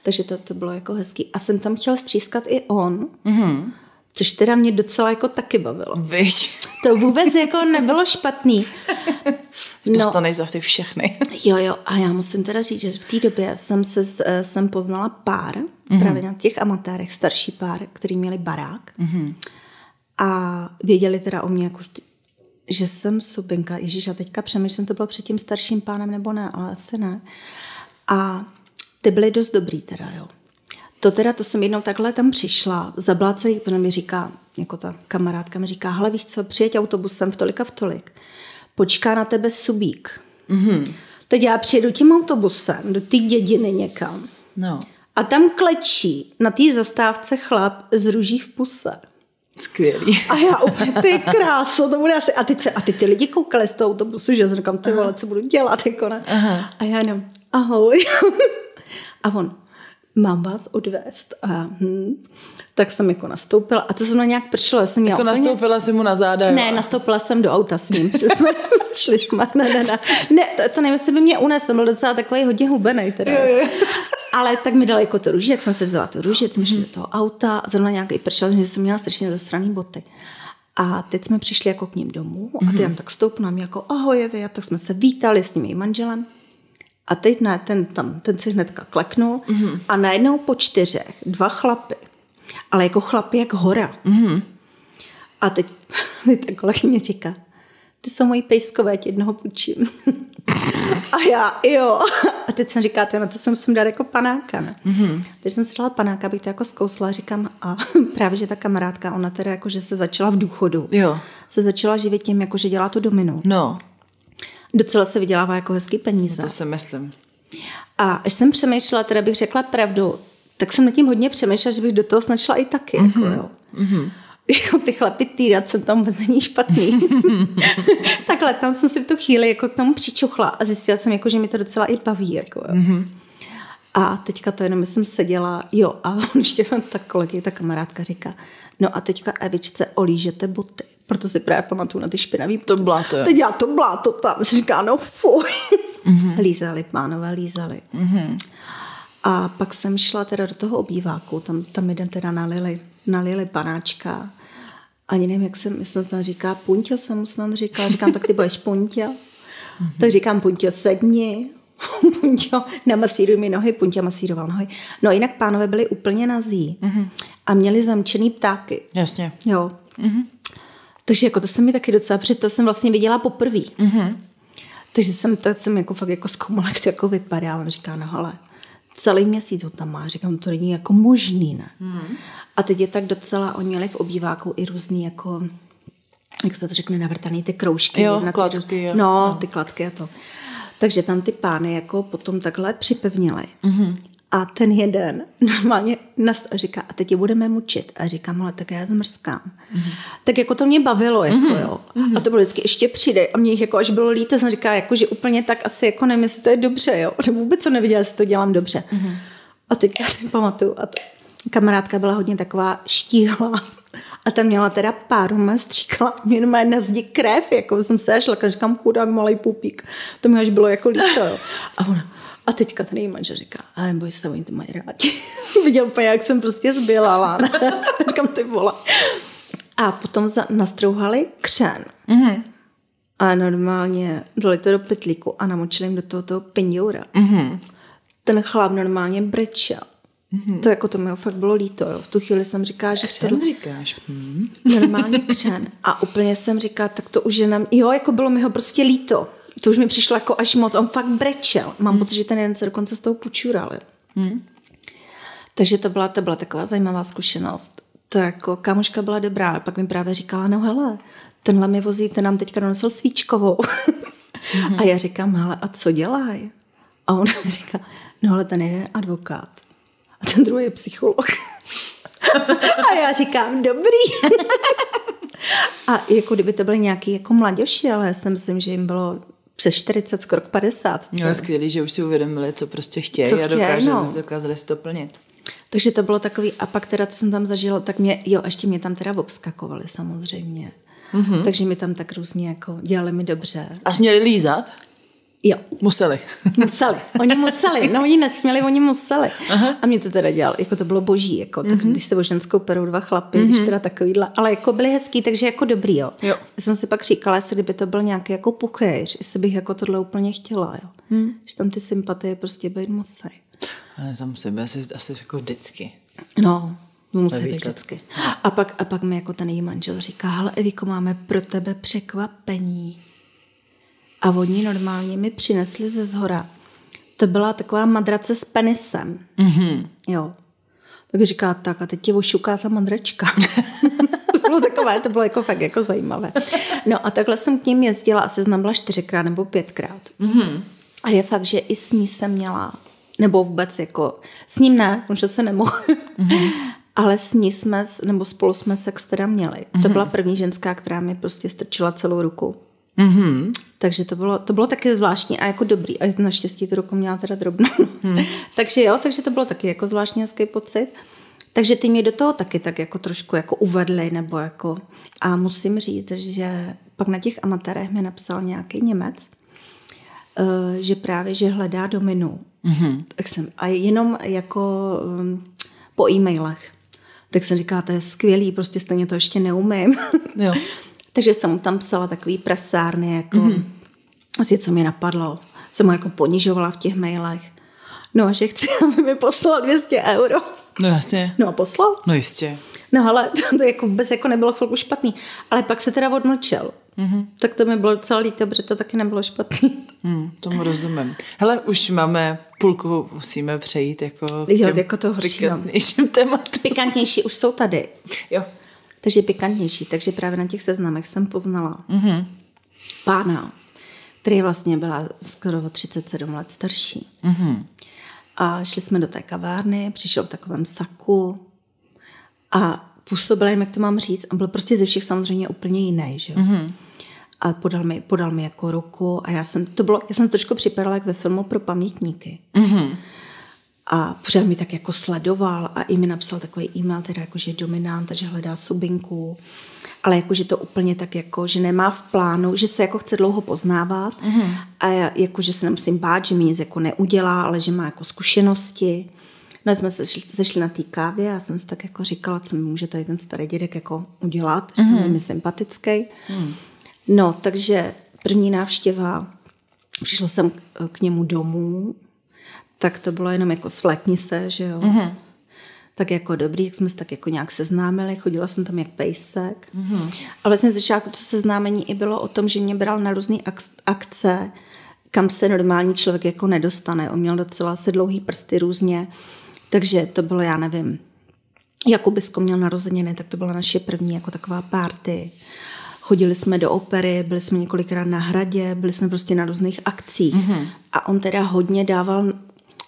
Takže to, to bylo jako hezký. A jsem tam chtěla střískat i on, mm-hmm. což teda mě docela jako taky bavilo. Víš. To vůbec jako nebylo špatný. No, Dostaneš za ty všechny. jo, jo. A já musím teda říct, že v té době jsem, se, eh, jsem poznala pár, mm-hmm. právě na těch amatérech, starší pár, který měli barák. Mm-hmm. A věděli teda o mě, jako, že jsem subinka. Ježíš, a teďka přemýšlím, to bylo před tím starším pánem nebo ne, ale asi ne. A ty byly dost dobrý teda, jo. To teda, to jsem jednou takhle tam přišla, zablácený, protože mi říká, jako ta kamarádka mi říká, hele víš co, přijeď autobusem v tolik a v tolik. Počká na tebe subík. Mm-hmm. Teď já přijedu tím autobusem do té dědiny někam. No. A tam klečí na té zastávce chlap z růží v puse. Skvělý. A já úplně, ty kráso, to bude asi. A teď, se, a teď ty lidi koukali z toho autobusu, že já jsem říkám, ty vole, co budu dělat, jako ne. Aha. A já jenom, ahoj. a on, mám vás odvést. A já, hm. Tak jsem jako nastoupila a to jsem na nějak pršelo. Jsem jako úplně... nastoupila si mu na záda, Ne, jo? nastoupila jsem do auta s ním. Šli jsme, šli jsme ne, ne, ne. ne to, to nevím, jestli by mě unesl, byl docela takový hodně hubený. Teda. Jo, jo. Ale tak mi dali jako to růži, jak jsem si vzala tu růži, jsme šli do toho auta, zrovna nějaký pršel, že jsem měla strašně zasraný boty. A teď jsme přišli jako k ním domů a ty mm-hmm. tak stoupnu nám jako ahoj, a tak jsme se vítali s nimi manželem. A teď ne, ten, tam, ten si hnedka kleknul mm-hmm. a najednou po čtyřech dva chlapy, ale jako chlapy jak hora. Mm-hmm. A teď, teď ta kolegyně říká, ty jsou moji pejskové, ti jednoho půjčím. a já, jo. A teď jsem říká, na to se musím dát jako panáka. Ne? Mm-hmm. Teď jsem si dala panáka, abych to jako zkousla. Říkám, a právě, že ta kamarádka, ona teda jako, že se začala v důchodu. Jo. Se začala živit tím, jako, že dělá tu dominu. No. Docela se vydělává jako hezký peníze. No to si myslím. A až jsem přemýšlela, teda bych řekla pravdu, tak jsem nad tím hodně přemýšlela, že bych do toho snačila i taky. Mm-hmm. Jako, mhm. jo. Mm-hmm jako ty chlapy týrat jsem tam vůbec není špatný. Takhle, tam jsem si v tu chvíli jako k tomu přičuchla a zjistila jsem, jako, že mi to docela i baví. Jako, Mm-hmm. A teďka to jenom jsem seděla, jo, a ještě ta kolegy, ta kamarádka říká, no a teďka Evičce olížete boty. Proto si právě pamatuju na ty špinavý To bláto, Teď já to bláto tam. Říká, no fuj. Mm-hmm. lízali, pánové, lízali. Mm-hmm. A pak jsem šla teda do toho obýváku, tam, tam jeden teda nalili, nalili panáčka ani nevím, jak jsem, jsem snad říká, Punťo jsem mu snad říkala, říkám, tak ty budeš Punťo. Mm-hmm. Tak říkám, Punťo, sedni, Punťo, namasíruj mi nohy, Punťo masíroval nohy. No jinak pánové byli úplně nazí mm-hmm. a měli zamčený ptáky. Jasně. Jo. Mm-hmm. Takže jako to se mi taky docela, protože to jsem vlastně viděla poprvé. Mm-hmm. Takže jsem, tak jsem jako fakt jako zkoumala, jak to jako vypadá. On říká, no hele, celý měsíc ho tam má. Říkám, to není jako možný, ne? Mm-hmm. A teď je tak docela, oni měli v obýváku i různý jako, jak se to řekne, navrtaný ty kroužky. Jo, na ty, kladky, jo. No, No. ty kladky a to. Takže tam ty pány jako potom takhle připevnili. Mm-hmm. A ten jeden normálně nast- a říká, a teď je budeme mučit. A říkám, ale tak já zmrskám. Mm-hmm. Tak jako to mě bavilo, jako mm-hmm. jo. A to bylo vždycky ještě přidej. A mě jich jako až bylo líto, jsem říká, jako, že úplně tak asi jako nevím, jestli to je dobře, jo. Nebo vůbec jsem neviděla, jestli to dělám dobře. Mm-hmm. A teď já si pamatuju, a to, kamarádka byla hodně taková štíhlá. A ta měla teda páru, mě stříkala, mě jenom na zdi krev, jako jsem se až říkám, chudák, malý pupík. To mi až bylo jako líto, jo. A ona, a teďka ten její manžel říká, ale neboj se, oni to mají rádi. Viděl úplně, jak jsem prostě zbělala. Ne? říkám, ty vole. A potom za, nastrouhali křen. Mm-hmm. A normálně dali to do pytlíku a namočili jim do toho toho pinjoura. Mm-hmm. Ten chlap normálně brečel. Mm-hmm. To jako to mi fakt bylo líto. Jo. V tu chvíli jsem říká, že to Co říkáš? Hm. normálně křen. A úplně jsem říká, tak to už je nám, jo, jako bylo mi ho prostě líto. To už mi přišlo jako až moc, on fakt brečel. Mám hmm. pocit, že ten jeden se dokonce z toho počural. Hmm. Takže to byla, to byla taková zajímavá zkušenost. To jako kamoška byla dobrá, ale pak mi právě říkala, no hele, tenhle mi vozí, ten nám teďka donesl svíčkovou. a já říkám, hele, a co dělají? A on mi říká, no ale ten jeden je advokát. A ten druhý je psycholog. a já říkám, dobrý. A jako kdyby to byly nějaký jako mladěši, ale já si myslím, že jim bylo přes 40, skoro k 50. Jo, je skvělý, že už si uvědomili, co prostě chtějí Co a chtějí, dokáže, no. dokázali si to plnit. Takže to bylo takový, a pak teda, co jsem tam zažila, tak mě, jo, ještě mě tam teda obskakovali samozřejmě. Mm-hmm. Takže mi tam tak různě jako dělali mi dobře. A směli lízat? Jo, Museli. museli. Oni museli. No oni nesměli, oni museli. Aha. A mě to teda dělal, jako to bylo boží, jako, tak mm-hmm. když se o ženskou perou dva chlapy, mm-hmm. když teda takovýhle, ale jako byli hezký, takže jako dobrý, jo. Jo. Já jsem si pak říkala, jestli kdyby to byl nějaký jako puchéř, jestli bych jako tohle úplně chtěla, jo. Hmm. Že tam ty sympatie prostě být musí. Ale tam sebe asi, asi jako vždycky. No, musí být vždycky. A pak, a pak mi jako ten její manžel říká, hele Eviko, máme pro tebe překvapení. A oni normálně mi přinesli ze zhora. To byla taková madrace s penisem. Mm-hmm. Jo. Tak říká, tak a teď tě ošuká ta madračka. to bylo takové, to bylo jako fakt jako zajímavé. No a takhle jsem k ním jezdila, tam byla čtyřikrát nebo pětkrát. Mm-hmm. A je fakt, že i s ní jsem měla, nebo vůbec jako, s ním ne, protože se nemohl. Mm-hmm. Ale s ní jsme, nebo spolu jsme sex teda měli. Mm-hmm. To byla první ženská, která mi prostě strčila celou ruku. Mm-hmm. Takže to bylo, to bylo taky zvláštní a jako dobrý. A naštěstí tu ruku měla teda drobnou. Hmm. takže jo, takže to bylo taky jako zvláštní hezký pocit. Takže ty mě do toho taky tak jako trošku jako uvedli, nebo jako... A musím říct, že pak na těch amatérech mi napsal nějaký Němec, eh, že právě, že hledá dominu. Mm-hmm. Tak jsem, a jenom jako um, po e-mailech. Tak jsem říkala, to je skvělý, prostě stejně to ještě neumím. Jo. Takže jsem mu tam psala takový presárny, jako mm-hmm. asi co mi napadlo. Jsem ho jako ponižovala v těch mailech. No a že chci, aby mi poslal 200 euro. No jasně. No a poslal. No jistě. No ale to, to jako vůbec jako nebylo chvilku špatný. Ale pak se teda odmlčel. Mm-hmm. Tak to mi bylo docela líto, protože to taky nebylo špatný. Hmm, tomu rozumím. Hele, už máme půlku, musíme přejít jako Jo, jako to horší, pikantnějším tématům. Pikantnější už jsou tady. Jo. Takže pikantnější. Takže právě na těch seznamech jsem poznala mm-hmm. pána, který vlastně byla skoro o 37 let starší. Mm-hmm. A šli jsme do té kavárny, přišel v takovém saku a působil jak to mám říct, a byl prostě ze všech samozřejmě úplně jiný, že jo. Mm-hmm. A podal mi, podal mi jako ruku a já jsem, to bylo, já jsem to trošku připadala jak ve filmu pro pamětníky. Mm-hmm. A pořád mi tak jako sledoval a i mi napsal takový e-mail, teda jako, že je dominant, že hledá subinku, ale jako, že to úplně tak jako, že nemá v plánu, že se jako chce dlouho poznávat mm-hmm. a jako, že se nemusím bát, že mi nic jako neudělá, ale že má jako zkušenosti. No jsme se šli, sešli na té kávě a jsem si tak jako říkala, co mi může tady ten starý dědek jako udělat, mm-hmm. je mi sympatický. Mm. No, takže první návštěva, přišla jsem k, k němu domů, tak to bylo jenom jako svlékni se, že jo. Mm-hmm. tak jako dobrý, jak jsme se tak jako nějak seznámili, chodila jsem tam jak pejsek. Mm-hmm. A vlastně z začátku to seznámení i bylo o tom, že mě bral na různé akce, kam se normální člověk jako nedostane. On měl docela se dlouhý prsty různě, takže to bylo, já nevím, Jakubisko měl narozeniny, tak to byla naše první jako taková party. Chodili jsme do opery, byli jsme několikrát na hradě, byli jsme prostě na různých akcích. Mm-hmm. A on teda hodně dával,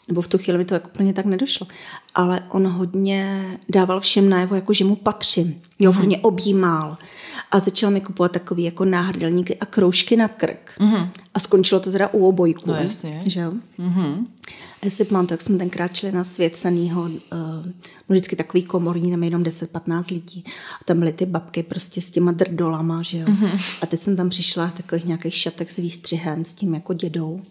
nebo v tu chvíli mi to jako úplně tak nedošlo, ale on hodně dával všem najevo, jako že mu patřím. Jo, mm-hmm. hodně objímal. A začal mi kupovat takový jako náhrdelníky a kroužky na krk. Mm-hmm. A skončilo to teda u obojku. No jasně. Že jo? Mm-hmm. A jestli mám to, jak jsme tenkrát šli na svěcenýho, uh, no vždycky takový komorní, tam je jenom 10-15 lidí. A tam byly ty babky prostě s těma drdolama, že jo. Mm-hmm. A teď jsem tam přišla v takových nějakých šatek s výstřihem, s tím jako dědou.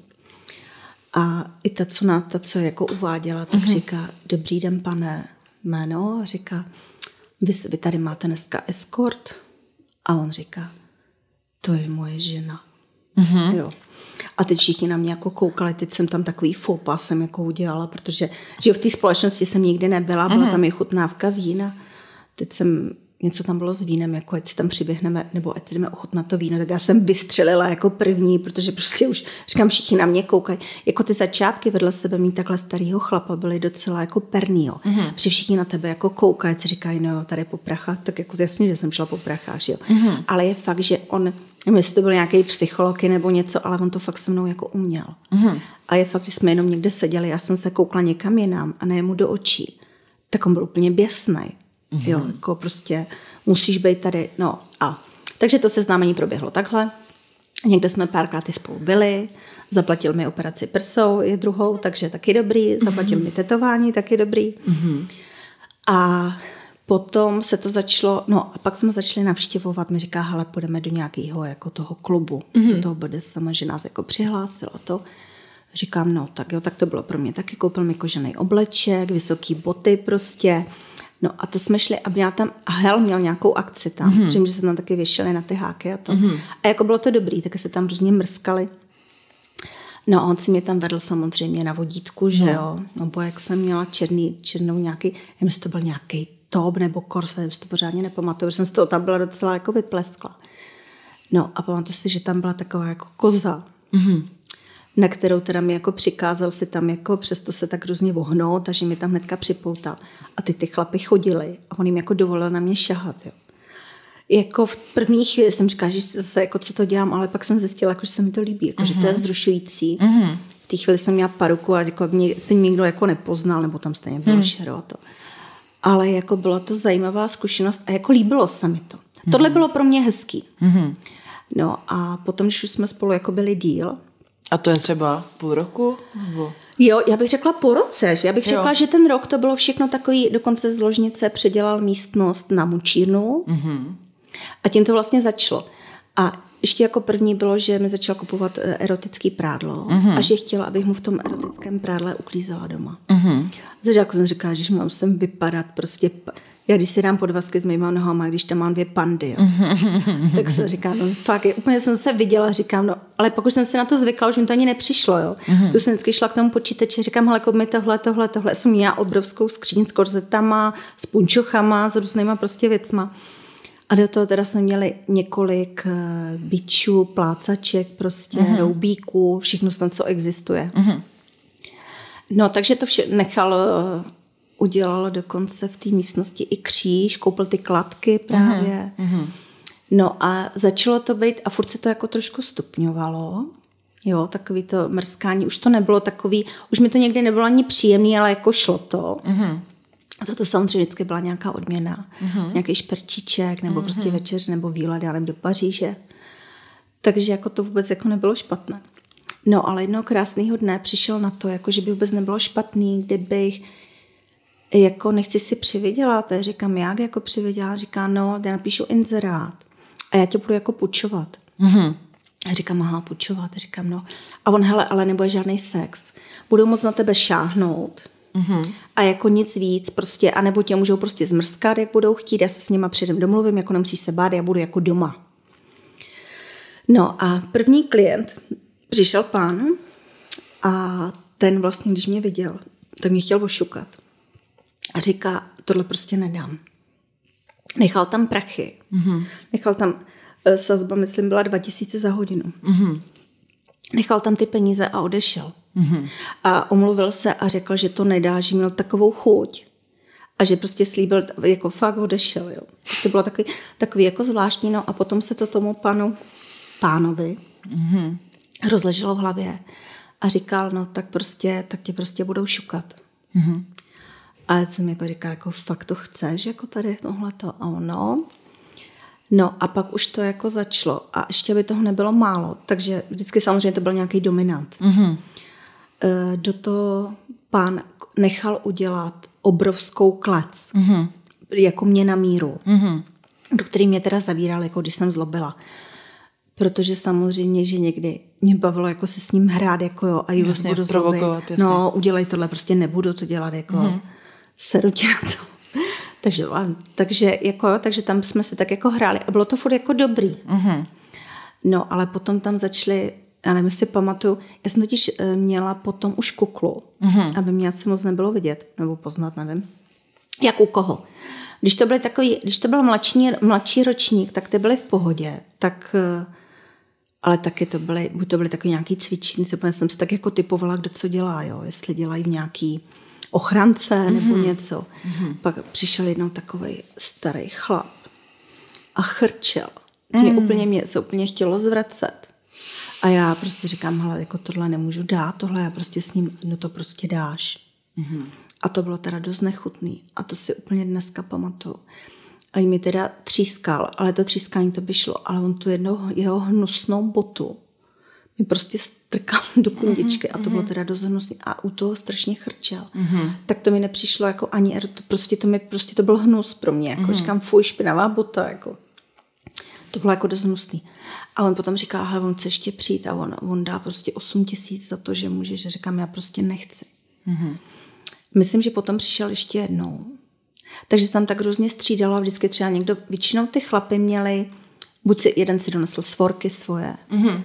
A i ta, co, na, ta, co jako uváděla, tak mm-hmm. říká, dobrý den, pane, jméno. A říká, vy, vy tady máte dneska escort? A on říká, to je moje žena. Mm-hmm. Jo. A teď všichni na mě jako koukali, teď jsem tam takový fopa jsem jako udělala, protože že v té společnosti jsem nikdy nebyla, byla mm-hmm. tam i chutnávka vína. Teď jsem něco tam bylo s vínem, jako ať si tam přiběhneme, nebo ať si jdeme ochutnat to víno, tak já jsem vystřelila jako první, protože prostě už, říkám, všichni na mě koukají. Jako ty začátky vedle sebe mít takhle starého chlapa byly docela jako perný, jo. Mm-hmm. Při všichni na tebe jako koukají, si říkají, no tady po prachách, tak jako jasně, že jsem šla po prachách, jo. Mm-hmm. Ale je fakt, že on, nevím, jestli to byl nějaký psycholog nebo něco, ale on to fakt se mnou jako uměl. Mm-hmm. A je fakt, že jsme jenom někde seděli, já jsem se koukla někam jinam a ne mu do očí, tak on byl úplně běsný. Mm-hmm. Jo, jako prostě musíš být tady, no a. Takže to seznámení proběhlo takhle. Někde jsme párkrát spolu byli, zaplatil mi operaci prsou, je druhou, takže taky dobrý, zaplatil mm-hmm. mi tetování, taky dobrý. Mm-hmm. A potom se to začalo, no a pak jsme začali navštěvovat, mi říká, hele, půjdeme do nějakého jako toho klubu, mm-hmm. do toho bude sama, že nás jako přihlásilo to. Říkám, no tak jo, tak to bylo pro mě taky, koupil mi kožený obleček, vysoký boty prostě, No a to jsme šli a měla tam, a Hel měl nějakou akci tam, mm-hmm. že se tam taky věšeli na ty háky a to. Mm-hmm. A jako bylo to dobrý, tak se tam různě mrskali. No a on si mě tam vedl samozřejmě na vodítku, že no. jo. No bo jak jsem měla černý, černou nějaký, nevím, jestli to byl nějaký top nebo korse, nevím, to pořádně nepamatuju, že jsem z toho tam byla docela jako vypleskla. No a pamatuju si, že tam byla taková jako koza. Mm-hmm na kterou teda mi jako přikázal si tam jako přesto se tak různě vohnout, takže mi tam hnedka připoutal. A ty ty chlapy chodili a on jim jako dovolil na mě šahat, jo. Jako v první chvíli jsem říkala, že zase jako co to dělám, ale pak jsem zjistila, jako, že se mi to líbí, jako, uh-huh. že to je mhm. vzrušující. Uh-huh. V té chvíli jsem měla paruku a jako mě, se nikdo jako nepoznal, nebo tam stejně bylo uh-huh. šero a to. Ale jako byla to zajímavá zkušenost a jako líbilo se mi to. Uh-huh. Tohle bylo pro mě hezký. Uh-huh. No a potom, když už jsme spolu jako byli díl, a to je třeba půl roku? Nebo? Jo, já bych řekla po roce. Že? Já bych řekla, jo. že ten rok to bylo všechno takový, dokonce z ložnice předělal místnost na mučírnu mm-hmm. a tím to vlastně začalo. A ještě jako první bylo, že mi začal kupovat eh, erotický prádlo mm-hmm. a že chtěla, abych mu v tom erotickém prádle uklízela doma. Mm-hmm. Začátku jsem říkala, že mám sem vypadat prostě já když si dám podvazky s mýma nohama, když tam mám dvě pandy, jo, tak se říká, no fakt, úplně jsem se viděla, říkám, no, ale pokud jsem si na to zvykla, už mi to ani nepřišlo, jo. Mm-hmm. Tu jsem vždycky šla k tomu počítači, říkám, hele, mi tohle, tohle, tohle. Jsem měla obrovskou skříň s korzetama, s punčochama, s různýma prostě věcma. A do toho teda jsme měli několik uh, bičů, plácaček, prostě mm-hmm. roubíků, všechno tam, co existuje. Mm-hmm. No, takže to vše nechal uh, udělal dokonce v té místnosti i kříž, koupil ty kladky právě. Mm-hmm. No a začalo to být, a furt se to jako trošku stupňovalo, jo, takový to mrskání, už to nebylo takový, už mi to někdy nebylo ani příjemný, ale jako šlo to. Mm-hmm. Za to samozřejmě vždycky byla nějaká odměna, mm-hmm. nějaký šperčiček, nebo mm-hmm. prostě večeř, nebo výlet, já nevím, do Paříže. Takže jako to vůbec jako nebylo špatné. No ale jednoho krásného dne přišel na to, jako že by vůbec nebylo špatný, kdybych jako nechci si přivydělat. Já říkám, jak jako přivydělat? Říká, no, já napíšu inzerát a já tě budu jako půjčovat. Mm-hmm. A říkám, aha, půjčovat. A říkám, no. A on, hele, ale nebude žádný sex. Budou moc na tebe šáhnout. Mm-hmm. A jako nic víc, prostě, anebo tě můžou prostě zmrskat, jak budou chtít, já se s nima předem domluvím, jako nemusíš se bát, já budu jako doma. No a první klient přišel pán a ten vlastně, když mě viděl, tak mě chtěl ošukat. A říká, tohle prostě nedám. Nechal tam prachy. Mm-hmm. Nechal tam, e, sazba, myslím, byla 2000 za hodinu. Mm-hmm. Nechal tam ty peníze a odešel. Mm-hmm. A omluvil se a řekl, že to nedá, že měl takovou chuť. A že prostě slíbil, jako fakt odešel. Jo. To bylo takový, takový jako zvláštní. No a potom se to tomu panu, pánovi mm-hmm. rozleželo v hlavě a říkal, no tak prostě, tak tě prostě budou šukat. Mm-hmm. A já jsem jako říkala, jako fakt to chceš, jako tady tohleto. A ono, No a pak už to jako začalo a ještě by toho nebylo málo, takže vždycky samozřejmě to byl nějaký dominant. Mm-hmm. Do toho pán nechal udělat obrovskou klec, mm-hmm. jako mě na míru, mm-hmm. do který mě teda zavíral, jako když jsem zlobila. Protože samozřejmě, že někdy mě bavilo jako se s ním hrát, jako jo, a ji jasně, budu provokovat, jasně. No, udělej tohle, prostě nebudu to dělat, jako mm-hmm. Seru tě na to. takže, takže, jako, takže tam jsme se tak jako hráli a bylo to furt jako dobrý. Mm-hmm. No, ale potom tam začaly já nevím, si pamatuju, já jsem totiž eh, měla potom už kuklu, mm-hmm. aby mě asi moc nebylo vidět, nebo poznat, nevím, jak u koho. Když to, byly takový, když to byl mladší, mladší ročník, tak ty byly v pohodě, tak eh, ale taky to byly, buď to byly takový nějaký cvičníci, protože jsem si tak jako typovala, kdo co dělá, jo, jestli dělají v nějaký ochrance mm-hmm. nebo něco. Mm-hmm. Pak přišel jednou takový starý chlap a chrčel. Mě mm. úplně mě se úplně chtělo zvracet. A já prostě říkám, hele, jako tohle nemůžu dát, tohle já prostě s ním, no to prostě dáš. Mm-hmm. A to bylo teda dost nechutný. A to si úplně dneska pamatuju. A mi teda třískal, ale to třískání to by šlo, ale on tu jednou jeho hnusnou botu mi prostě strkal do kundičky mm-hmm. a to bylo mhm. teda dost hnusný a u toho strašně chrčel. Mm-hmm. Tak to mi nepřišlo jako ani, to prostě to mi, prostě to byl hnus pro mě, jako mm-hmm. říkám, fuj, špinavá bota, jako. To bylo jako dost hnusný. A on potom říká, hele, on chce ještě přijít a on, on dá prostě 8 tisíc za to, že může, že říkám, já prostě nechci. Mm-hmm. Myslím, že potom přišel ještě jednou. Takže tam tak různě střídalo a vždycky třeba někdo, většinou ty chlapy měli, buď si jeden si donesl svorky svoje, mm-hmm.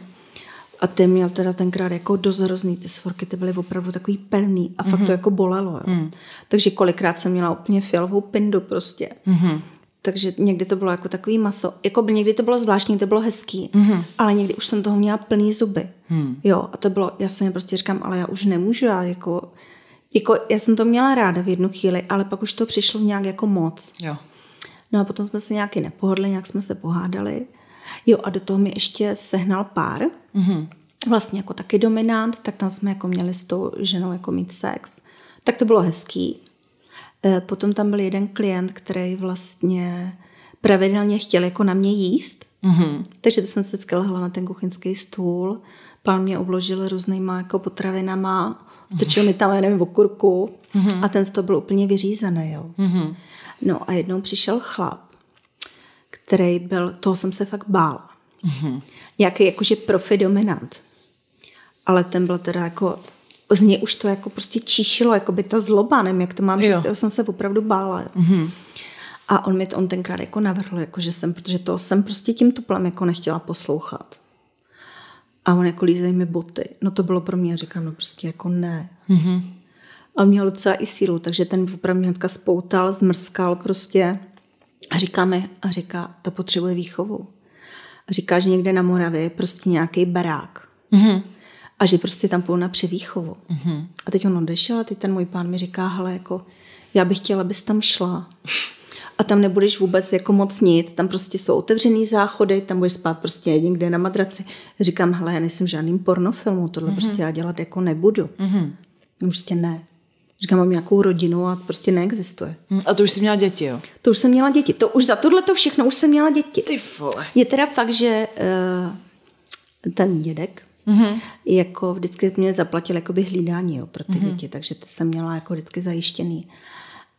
A ty měl teda tenkrát jako dost hrozný, ty svorky ty byly opravdu takový pevný a mm-hmm. fakt to mhm. jako bolelo. Jo. Mm. Takže kolikrát jsem měla úplně fialovou pindu prostě. Mm-hmm takže někdy to bylo jako takový maso. Jako by někdy to bylo zvláštní, to bylo hezký, mm-hmm. ale někdy už jsem toho měla plný zuby. Mm. Jo, a to bylo, já jsem prostě říkám, ale já už nemůžu, já jako, jako, já jsem to měla ráda v jednu chvíli, ale pak už to přišlo nějak jako moc. Jo. No a potom jsme se nějaký nepohodli, nějak jsme se pohádali. Jo, a do toho mi ještě sehnal pár, mm-hmm. vlastně jako taky dominant, tak tam jsme jako měli s tou ženou jako mít sex. Tak to bylo hezký. Eh, potom tam byl jeden klient, který vlastně pravidelně chtěl jako na mě jíst. Mm-hmm. Takže to jsem se vždycky lehla na ten kuchyňský stůl. Pán mě obložil různýma jako potravinama, strčil mm-hmm. mi tam, já nevím, okurku mm-hmm. a ten stůl byl úplně vyřízený. Jo. Mm-hmm. No a jednou přišel chlap, který byl, toho jsem se fakt bála. Mm-hmm. Nějaký jakože profi dominant. Ale ten byl teda jako z něj už to jako prostě číšilo, jako by ta zloba, nevím, jak to mám říct, jsem se opravdu bála. Mm-hmm. A on mi to on tenkrát jako navrhl, jako že jsem, protože to jsem prostě tím tuplem jako nechtěla poslouchat. A on jako lízej mi boty. No to bylo pro mě, říkám, no prostě jako ne. Mm-hmm. A měl docela i sílu, takže ten opravdu hnedka spoutal, zmrskal prostě. A říká mi, a říká, ta potřebuje výchovu. Říká, že někde na Moravě je prostě nějaký barák. Mm-hmm a že prostě tam půjdu na převýchovu. Mm-hmm. A teď on odešel a teď ten můj pán mi říká, hele, jako, já bych chtěla, abys tam šla. A tam nebudeš vůbec jako moc nic, tam prostě jsou otevřený záchody, tam budeš spát prostě někde na madraci. Říkám, hele, já nejsem žádným pornofilmu, tohle mm-hmm. prostě já dělat jako nebudu. Mm-hmm. Prostě ne. Říkám, mám nějakou rodinu a prostě neexistuje. Mhm. A to už jsi měla děti, jo? To už jsem měla děti. To už za tohle to všechno už jsem měla děti. Ty vole. Je teda fakt, že uh, ten dědek, Mm-hmm. Jako vždycky mě zaplatil jakoby hlídání jo, pro ty mm-hmm. děti, takže to jsem měla jako vždycky zajištěný.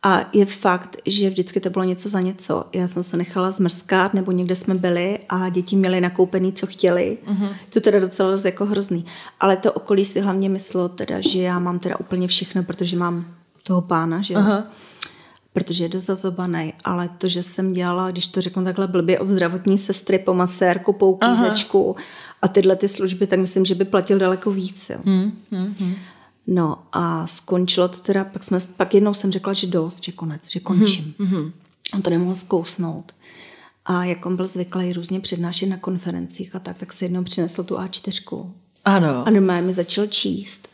A je fakt, že vždycky to bylo něco za něco. Já jsem se nechala zmrskat, nebo někde jsme byli a děti měly nakoupený, co chtěli. Mm-hmm. To teda docela dost jako hrozný. Ale to okolí si hlavně myslelo teda, že já mám teda úplně všechno, protože mám toho pána, že jo. Uh-huh protože je dost zazobaný, ale to, že jsem dělala, když to řeknu takhle blbě, od zdravotní sestry po masérku, po uklízečku a tyhle ty služby, tak myslím, že by platil daleko víc. Jo. Hmm, hmm, hmm. No a skončilo to teda, pak, jsme, pak jednou jsem řekla, že dost, že konec, že končím. Mm-hmm. On to nemohl zkousnout. A jak on byl zvyklý různě přednášet na konferencích a tak, tak se jednou přinesl tu A4. Ano. A normálně mi začal číst.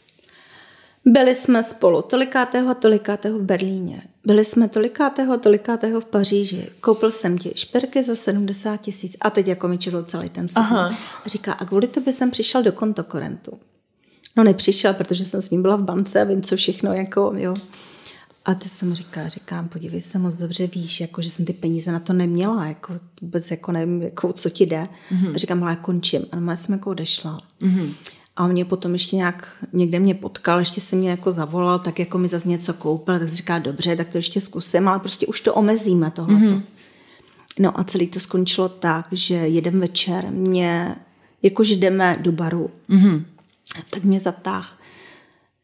Byli jsme spolu tolikátého a tolikátého v Berlíně. Byli jsme tolikátého a tolikátého v Paříži. Koupil jsem ti šperky za 70 tisíc. A teď jako mi četl celý ten seznam. A říká, a kvůli tobě jsem přišel do kontokorentu. No nepřišel, protože jsem s ním byla v bance a vím, co všechno, jako, jo. A ty jsem říká, říkám, podívej se, moc dobře víš, jako, že jsem ty peníze na to neměla, jako vůbec jako nevím, jako, co ti jde. Mm-hmm. A říkám, ale končím. A já jsem jako odešla. Mm-hmm. A on mě potom ještě nějak, někde mě potkal, ještě se mě jako zavolal, tak jako mi zase něco koupil, tak říká, dobře, tak to ještě zkusím, ale prostě už to omezíme tohleto. Mm-hmm. No a celý to skončilo tak, že jeden večer mě, jakože jdeme do baru, mm-hmm. Tak mě zatáh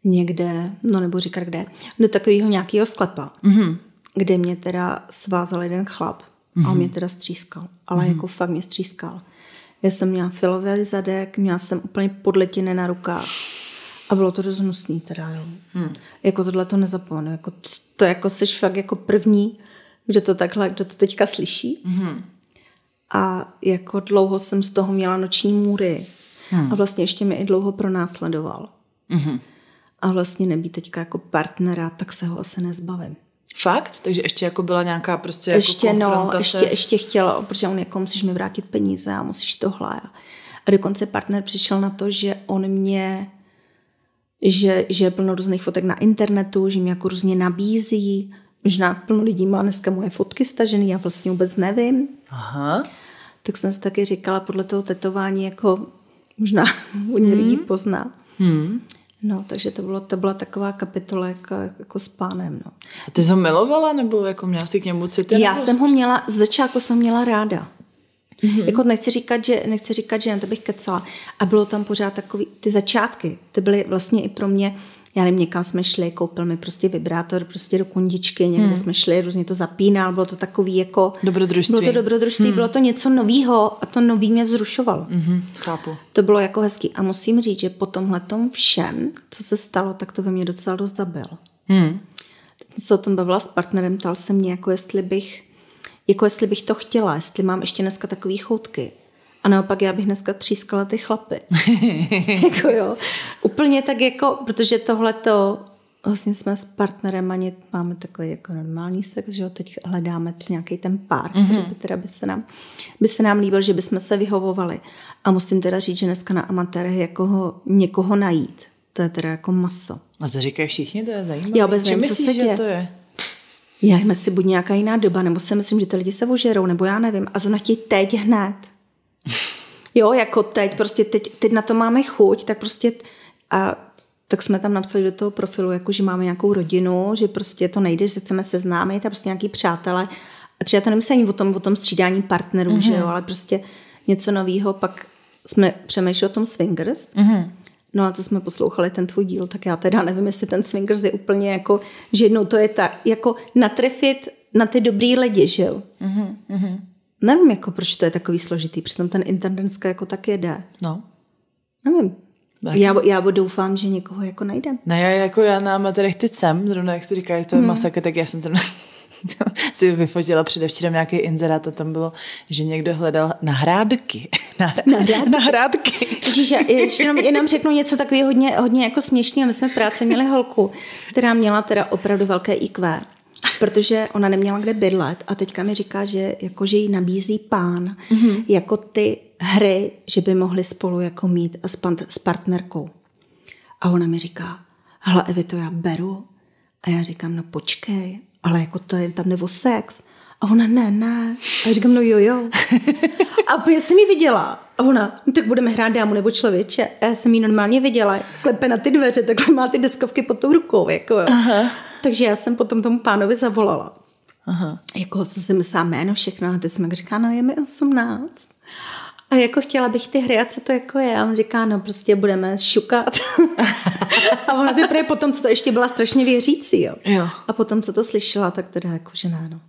někde, no nebo říkat kde, do takového nějakého sklepa, mm-hmm. kde mě teda svázal jeden chlap mm-hmm. a on mě teda střískal, ale mm-hmm. jako fakt mě střískal. Já jsem měla filový zadek, měla jsem úplně podletiny na rukách. A bylo to dost hnusný teda, jo. Hmm. Jako tohle to nezapomenu. Jako to jako seš fakt jako první, kdo to takhle, kdo to teďka slyší. Hmm. A jako dlouho jsem z toho měla noční můry. Hmm. A vlastně ještě mi i dlouho pronásledoval. Hmm. A vlastně nebýt teďka jako partnera, tak se ho asi nezbavím. Fakt? Takže ještě jako byla nějaká prostě ještě, jako no, ještě, ještě chtěla, protože on jako musíš mi vrátit peníze a musíš tohle. A dokonce partner přišel na to, že on mě, že, že je plno různých fotek na internetu, že mě jako různě nabízí. Možná plno lidí má dneska moje fotky stažené, já vlastně vůbec nevím. Aha. Tak jsem si taky říkala, podle toho tetování jako možná hodně hmm. lidí pozná. Hmm. No, takže to, bylo, to byla taková kapitola jako, jako s pánem. No. A ty jsi ho milovala, nebo jako měla si k němu city? Já jsem ho měla, z začátku jsem měla ráda. Mm-hmm. Jako nechci říkat, že, nechci říkat, že na to bych kecala. A bylo tam pořád takový, ty začátky, ty byly vlastně i pro mě, já nevím, někam jsme šli, koupil mi prostě vibrátor prostě do kundičky, někde hmm. jsme šli, různě to zapínal, bylo to takový jako... Dobrodružství. Bylo to dobrodružství, hmm. bylo to něco novýho a to nový mě vzrušovalo. Hmm, chápu. To bylo jako hezký. A musím říct, že po tomhle všem, co se stalo, tak to ve mě docela dost zabil. Hmm. Teď se o tom bavila s partnerem, ptal se mě, jako jestli bych jako jestli bych to chtěla, jestli mám ještě dneska takový choutky. A naopak já bych dneska třískala ty chlapy. jako jo. Úplně tak jako, protože tohle to vlastně jsme s partnerem ani máme takový jako normální sex, že jo, teď hledáme nějaký ten pár, mm-hmm. který by teda by se, nám, by se nám líbil, že bychom se vyhovovali. A musím teda říct, že dneska na amatérech jako ho, někoho najít, to je teda jako maso. A to říkají všichni, to je zajímavé. Já vůbec nevím, myslíš, co se že to je? Já myslím, buď nějaká jiná doba, nebo si myslím, že ty lidi se ožerou, nebo já nevím. A zrovna ti teď hned. Jo, jako teď, prostě teď, teď na to máme chuť, tak prostě a tak jsme tam napsali do toho profilu, jako že máme nějakou rodinu, že prostě to nejde, že se chceme seznámit a prostě nějaký přátelé. A třeba to nemyslí ani o tom, o tom střídání partnerů, mm-hmm. že jo, ale prostě něco nového. Pak jsme přemýšleli o tom swingers. Mm-hmm. No a co jsme poslouchali ten tvůj díl, tak já teda nevím, jestli ten swingers je úplně jako, že jednou to je tak, jako natrefit na ty dobrý lidi, že jo. Mm-hmm nevím, jako proč to je takový složitý, přitom ten internet jako tak jede. No. Nevím. Tak. Já, já doufám, že někoho jako najdem. Ne, já jako já na amatérech teď jsem, zrovna jak si říkáš, to je hmm. masakr, tak já jsem zrovna si vyfotila předevčírem nějaký inzerát a tam bylo, že někdo hledal nahrádky. Nahrádky? nahrádky. Ježíš, já jenom, jenom řeknu něco takového hodně, hodně jako směšného. My jsme v práci měli holku, která měla teda opravdu velké IQ protože ona neměla kde bydlet a teďka mi říká, že, jako, že jí nabízí pán mm-hmm. jako ty hry, že by mohli spolu jako mít s, pan, s partnerkou. A ona mi říká, hele Evi, to já beru. A já říkám, no počkej, ale jako to je tam nebo sex. A ona, ne, ne. A já říkám, no jo, jo. A úplně jsem ji viděla. A ona, no, tak budeme hrát dámu nebo člověče. A já jsem ji normálně viděla, klepe na ty dveře, takhle má ty deskovky pod tou rukou. Jako. Aha. Takže já jsem potom tomu pánovi zavolala. Aha. Jako, co si myslela jméno, všechno. A teď jsem říká, no je mi 18. A jako chtěla bych ty hry, a co to jako je? A on říká, no prostě budeme šukat. a ona teprve potom, co to ještě byla strašně věřící, jo. jo. A potom, co to slyšela, tak teda jako, že ne, no.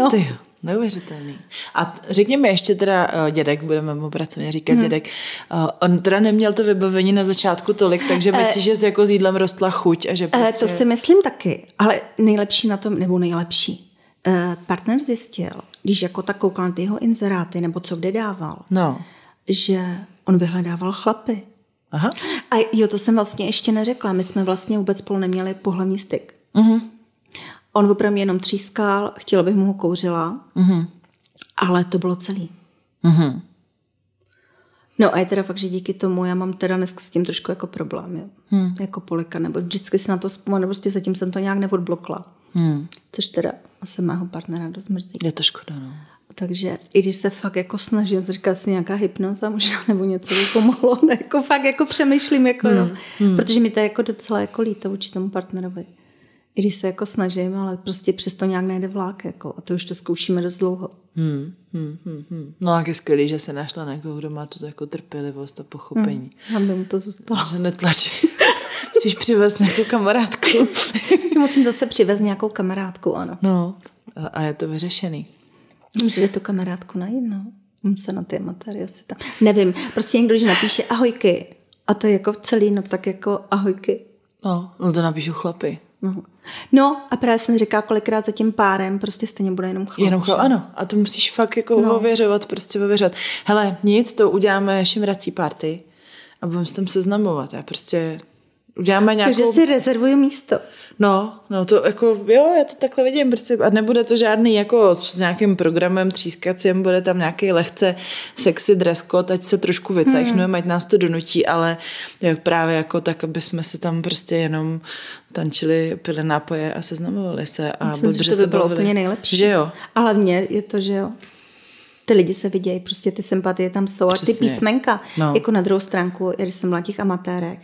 no. Ty jo. Neuvěřitelný. A řekni mi ještě teda uh, dědek, budeme mu pracovně říkat hmm. dědek, uh, on teda neměl to vybavení na začátku tolik, takže myslíš, že s jako s jídlem rostla chuť a že prostě... To si myslím taky, ale nejlepší na tom, nebo nejlepší, uh, partner zjistil, když jako tak koukal na ty jeho inzeráty, nebo co kde dával, no. že on vyhledával chlapy. Aha. A jo, to jsem vlastně ještě neřekla. My jsme vlastně vůbec spolu neměli pohlavní styk. Uh-huh. On opravdu jenom třískal, chtěla bych mu ho kouřila, Uh-huh. ale to bylo celý. Uh-huh. No a je teda fakt, že díky tomu já mám teda dneska s tím trošku jako problém, jo. Hmm. Jako polika, nebo vždycky si na to vzpomenu, prostě zatím jsem to nějak neodblokla. Hmm. Což teda asi mého partnera dost mrzí. Je to škoda, no. Takže i když se fakt jako snažím, to říká si nějaká hypnoza možná, nebo něco by pomohlo, ne, jako fakt jako přemýšlím, jako hmm. jo. Hmm. Protože mi to je jako docela jako líto vůči tomu partnerovi. I když se jako snažím, ale prostě přesto nějak nejde vlák, jako, a to už to zkoušíme dost dlouho. Hmm, hmm, hmm, hmm. No a je skvělý, že se našla někoho, kdo má tu jako trpělivost a pochopení. Hmm. Aby mu to zůstalo. Že netlačí. Musíš přivést nějakou kamarádku. Musím zase přivést nějakou kamarádku, ano. No, a, a je to vyřešený. Může tu kamarádku najít, no. Můžu se na ty amatéry asi tam. Nevím, prostě někdo, když napíše ahojky, a to je jako v celý, no tak jako ahojky. No, no to napíšu chlapy. No. no a právě jsem říká, kolikrát za tím párem prostě stejně bude jenom chlap. Jenom chlap, ano. A to musíš fakt jako no. ověřovat, prostě ověřovat. Hele, nic, to uděláme šimrací party a budeme s tím seznamovat. Já prostě uděláme nějakou... Takže si rezervuju místo. No, no to jako, jo, já to takhle vidím, prostě, a nebude to žádný jako s, s nějakým programem třískacím, bude tam nějaký lehce sexy dress code, ať se trošku vycajchnujeme, hmm. ať nás to donutí, ale jak právě jako tak, aby jsme si tam prostě jenom tančili, pili nápoje a seznamovali se a Myslím, že to by bylo úplně nejlepší. Že jo. A hlavně je to, že jo, ty lidi se vidějí, prostě ty sympatie tam jsou a ty písmenka, no. jako na druhou stránku, když jsem mladých amatérech,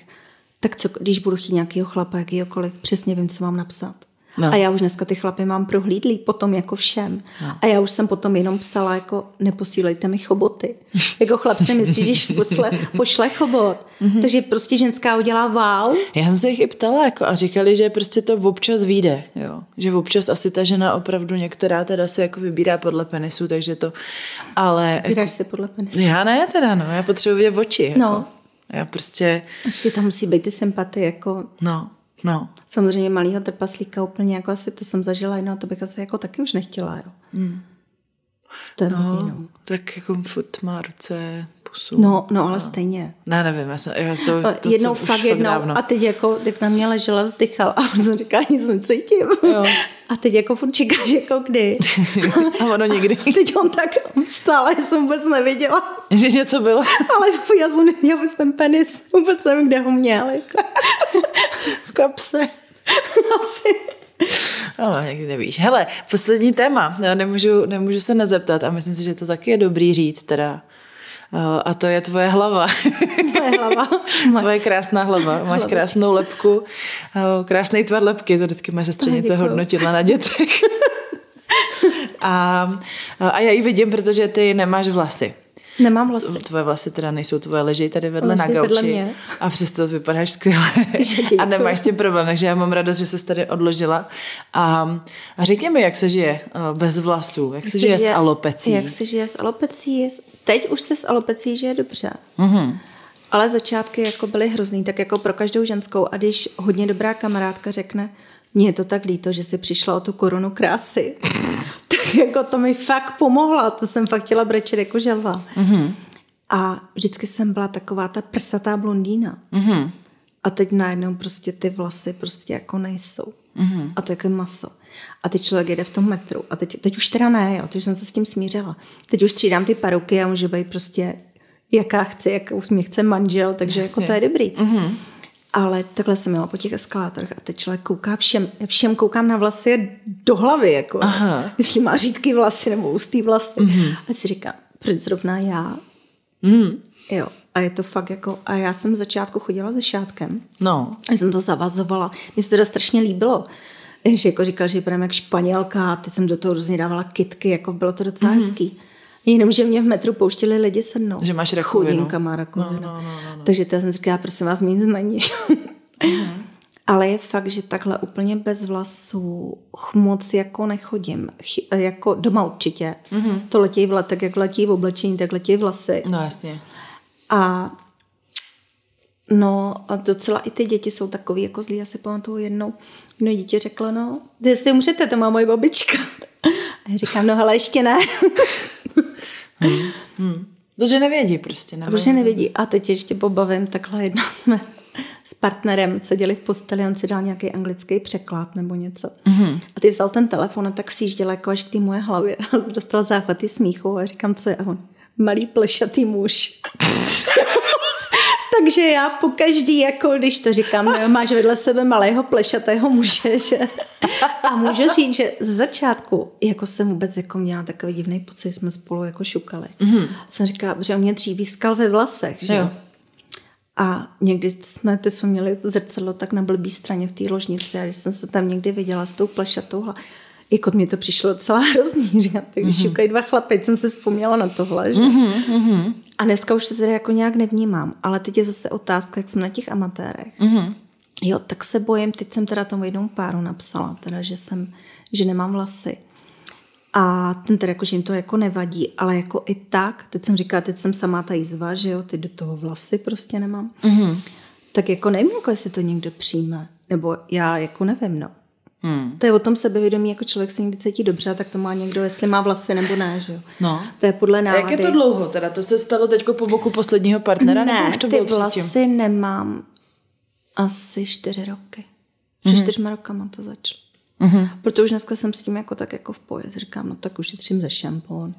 tak co, když budu chtít nějakého chlapa, jakýhokoliv, přesně vím, co mám napsat. No. A já už dneska ty chlapy mám prohlídlý potom jako všem. No. A já už jsem potom jenom psala jako neposílejte mi choboty. jako chlap si myslí, když pošle, pošle chobot. Mm-hmm. Takže prostě ženská udělá wow. Já jsem se jich i ptala jako, a říkali, že prostě to občas vyjde. Jo. Že občas asi ta žena opravdu některá teda se jako vybírá podle penisu, takže to, ale... Vybíráš jako, se podle penisu. Já ne teda, no. Já potřebuji vidět oči. Jako. Já prostě... Asi tam musí být ty sympatie, jako... No, no. Samozřejmě malýho trpaslíka úplně, jako asi to jsem zažila, no to bych asi jako taky už nechtěla, jo. Mm. To je no, no. tak jako furt má ruce, pusu. No, no, ale no. stejně. Ne, nevím, já jsem, já to, to jednou fakt jednou dávno. a teď jako, tak na mě ležela, vzdychal a on jsem říká, nic necítím. Jo. A teď jako furt čekáš, jako kdy. a ono nikdy. A teď on tak vstal, já jsem vůbec nevěděla. Že něco bylo. ale já jsem nevěděla vůbec ten penis, vůbec nevím, kde ho měl. Jako. v kapse. Asi. No, někdy nevíš. Hele, poslední téma. Já nemůžu, nemůžu se nezeptat a myslím si, že to taky je dobrý říct teda. A to je tvoje hlava. Moje hlava. Tvoje krásná hlava. Máš krásnou lepku, krásný tvar lepky, to vždycky moje sestřenice hodnotila na dětech. A, a já ji vidím, protože ty nemáš vlasy. Nemám vlasy. Tvoje vlasy teda nejsou tvoje, leží tady vedle leží na gauči. Vedle mě. A přesto vypadáš skvěle. a nemáš s tím problém, takže já mám radost, že jsi tady odložila. A, a řekni mi, jak se žije bez vlasů, jak, jak se žije, žije s alopecí. Jak se žije s alopecí? Teď už se s alopecí žije dobře. Mm-hmm. Ale začátky jako byly hrozný, tak jako pro každou ženskou. A když hodně dobrá kamarádka řekne, mně je to tak líto, že jsi přišla o tu korunu krásy. tak jako to mi fakt pomohla. To jsem fakt chtěla brečet jako želva. Mm-hmm. A vždycky jsem byla taková ta prsatá blondýna. Mm-hmm. A teď najednou prostě ty vlasy prostě jako nejsou. Mm-hmm. A to je jako maso. A teď člověk jede v tom metru. A teď, teď už teda ne, jo, teď jsem se s tím smířila. Teď už střídám ty paruky a může být prostě jaká chci, jakou mě chce manžel, takže Jasně. jako to je dobrý. Mm-hmm. Ale takhle jsem měla po těch eskalátorech a teď člověk kouká všem, všem koukám na vlasy do hlavy, jako. Aha. Jestli má řídký vlasy nebo ústý vlasy. Mm-hmm. A si říkám, proč zrovna já? Mm. Jo. A je to fakt jako, a já jsem v začátku chodila se šátkem. No. A jsem to zavazovala. Mně se to teda strašně líbilo. Že jako říkal, že budeme jak španělka, a teď jsem do toho různě dávala kitky, jako bylo to docela mm-hmm. hezký. Jenom, že mě v metru pouštěli lidi se mnou. Že máš rakovinu. Chudinka má rakovinu. No, no, no, no, no. Takže to jsem říkala, prosím vás, mít není. mm-hmm. Ale je fakt, že takhle úplně bez vlasů moc jako nechodím. Chy, jako doma určitě. Mm-hmm. To letí v tak jak letí v oblečení, tak letí vlasy. No jasně. A No a docela i ty děti jsou takový jako zlí. Já si pamatuju jednou, jedno dítě řeklo, no, ty si umřete, to má moje babička. A já říkám, no ale ještě ne. hmm. Hmm. Protože nevědí prostě. Nevědí. Protože nevědí. A teď ještě pobavím, takhle jedno jsme s partnerem seděli v posteli, on si dal nějaký anglický překlad nebo něco. Mm-hmm. A ty vzal ten telefon a tak sjížděl jako až k té moje hlavě a dostal záchvaty smíchu a říkám, co je? A on, malý plešatý muž. Takže já po každý, jako když to říkám, máš vedle sebe malého plešatého muže, že? A můžu říct, že z začátku, jako jsem vůbec jako měla takový divný pocit, že jsme spolu jako šukali. Mm-hmm. Jsem říkala, že on mě dřív skal ve vlasech, že jo. A někdy jsme, ty jsme měli zrcadlo tak na blbý straně v té ložnici a když jsem se tam někdy viděla s tou plešatou jako mi to přišlo docela hrozný, že? Tak když mm-hmm. šukají dva chlapy, jsem se vzpomněla na tohle, že? Mm-hmm. A dneska už to tedy jako nějak nevnímám, ale teď je zase otázka, jak jsem na těch amatérech. Mm-hmm. Jo, tak se bojím, teď jsem teda tomu jednou páru napsala, teda, že jsem, že nemám vlasy. A ten teda jako, že jim to jako nevadí, ale jako i tak, teď jsem říkala, teď jsem sama ta jízva, že jo, ty do toho vlasy prostě nemám. Mm-hmm. Tak jako nevím, jako jestli to někdo přijme. Nebo já jako nevím, no. Hmm. To je o tom sebevědomí, jako člověk se někdy cítí dobře, tak to má někdo, jestli má vlasy nebo ne, že jo. No. To je podle nálady. A jak je to dlouho teda? To se stalo teď po boku posledního partnera? Ne, nebo už to ty vlasy předtím? nemám asi čtyři roky. Před mm-hmm. čtyřma rokama to začalo. Mm-hmm. Protože už dneska jsem s tím jako tak jako v poje. Říkám, no tak už třím ze šampon.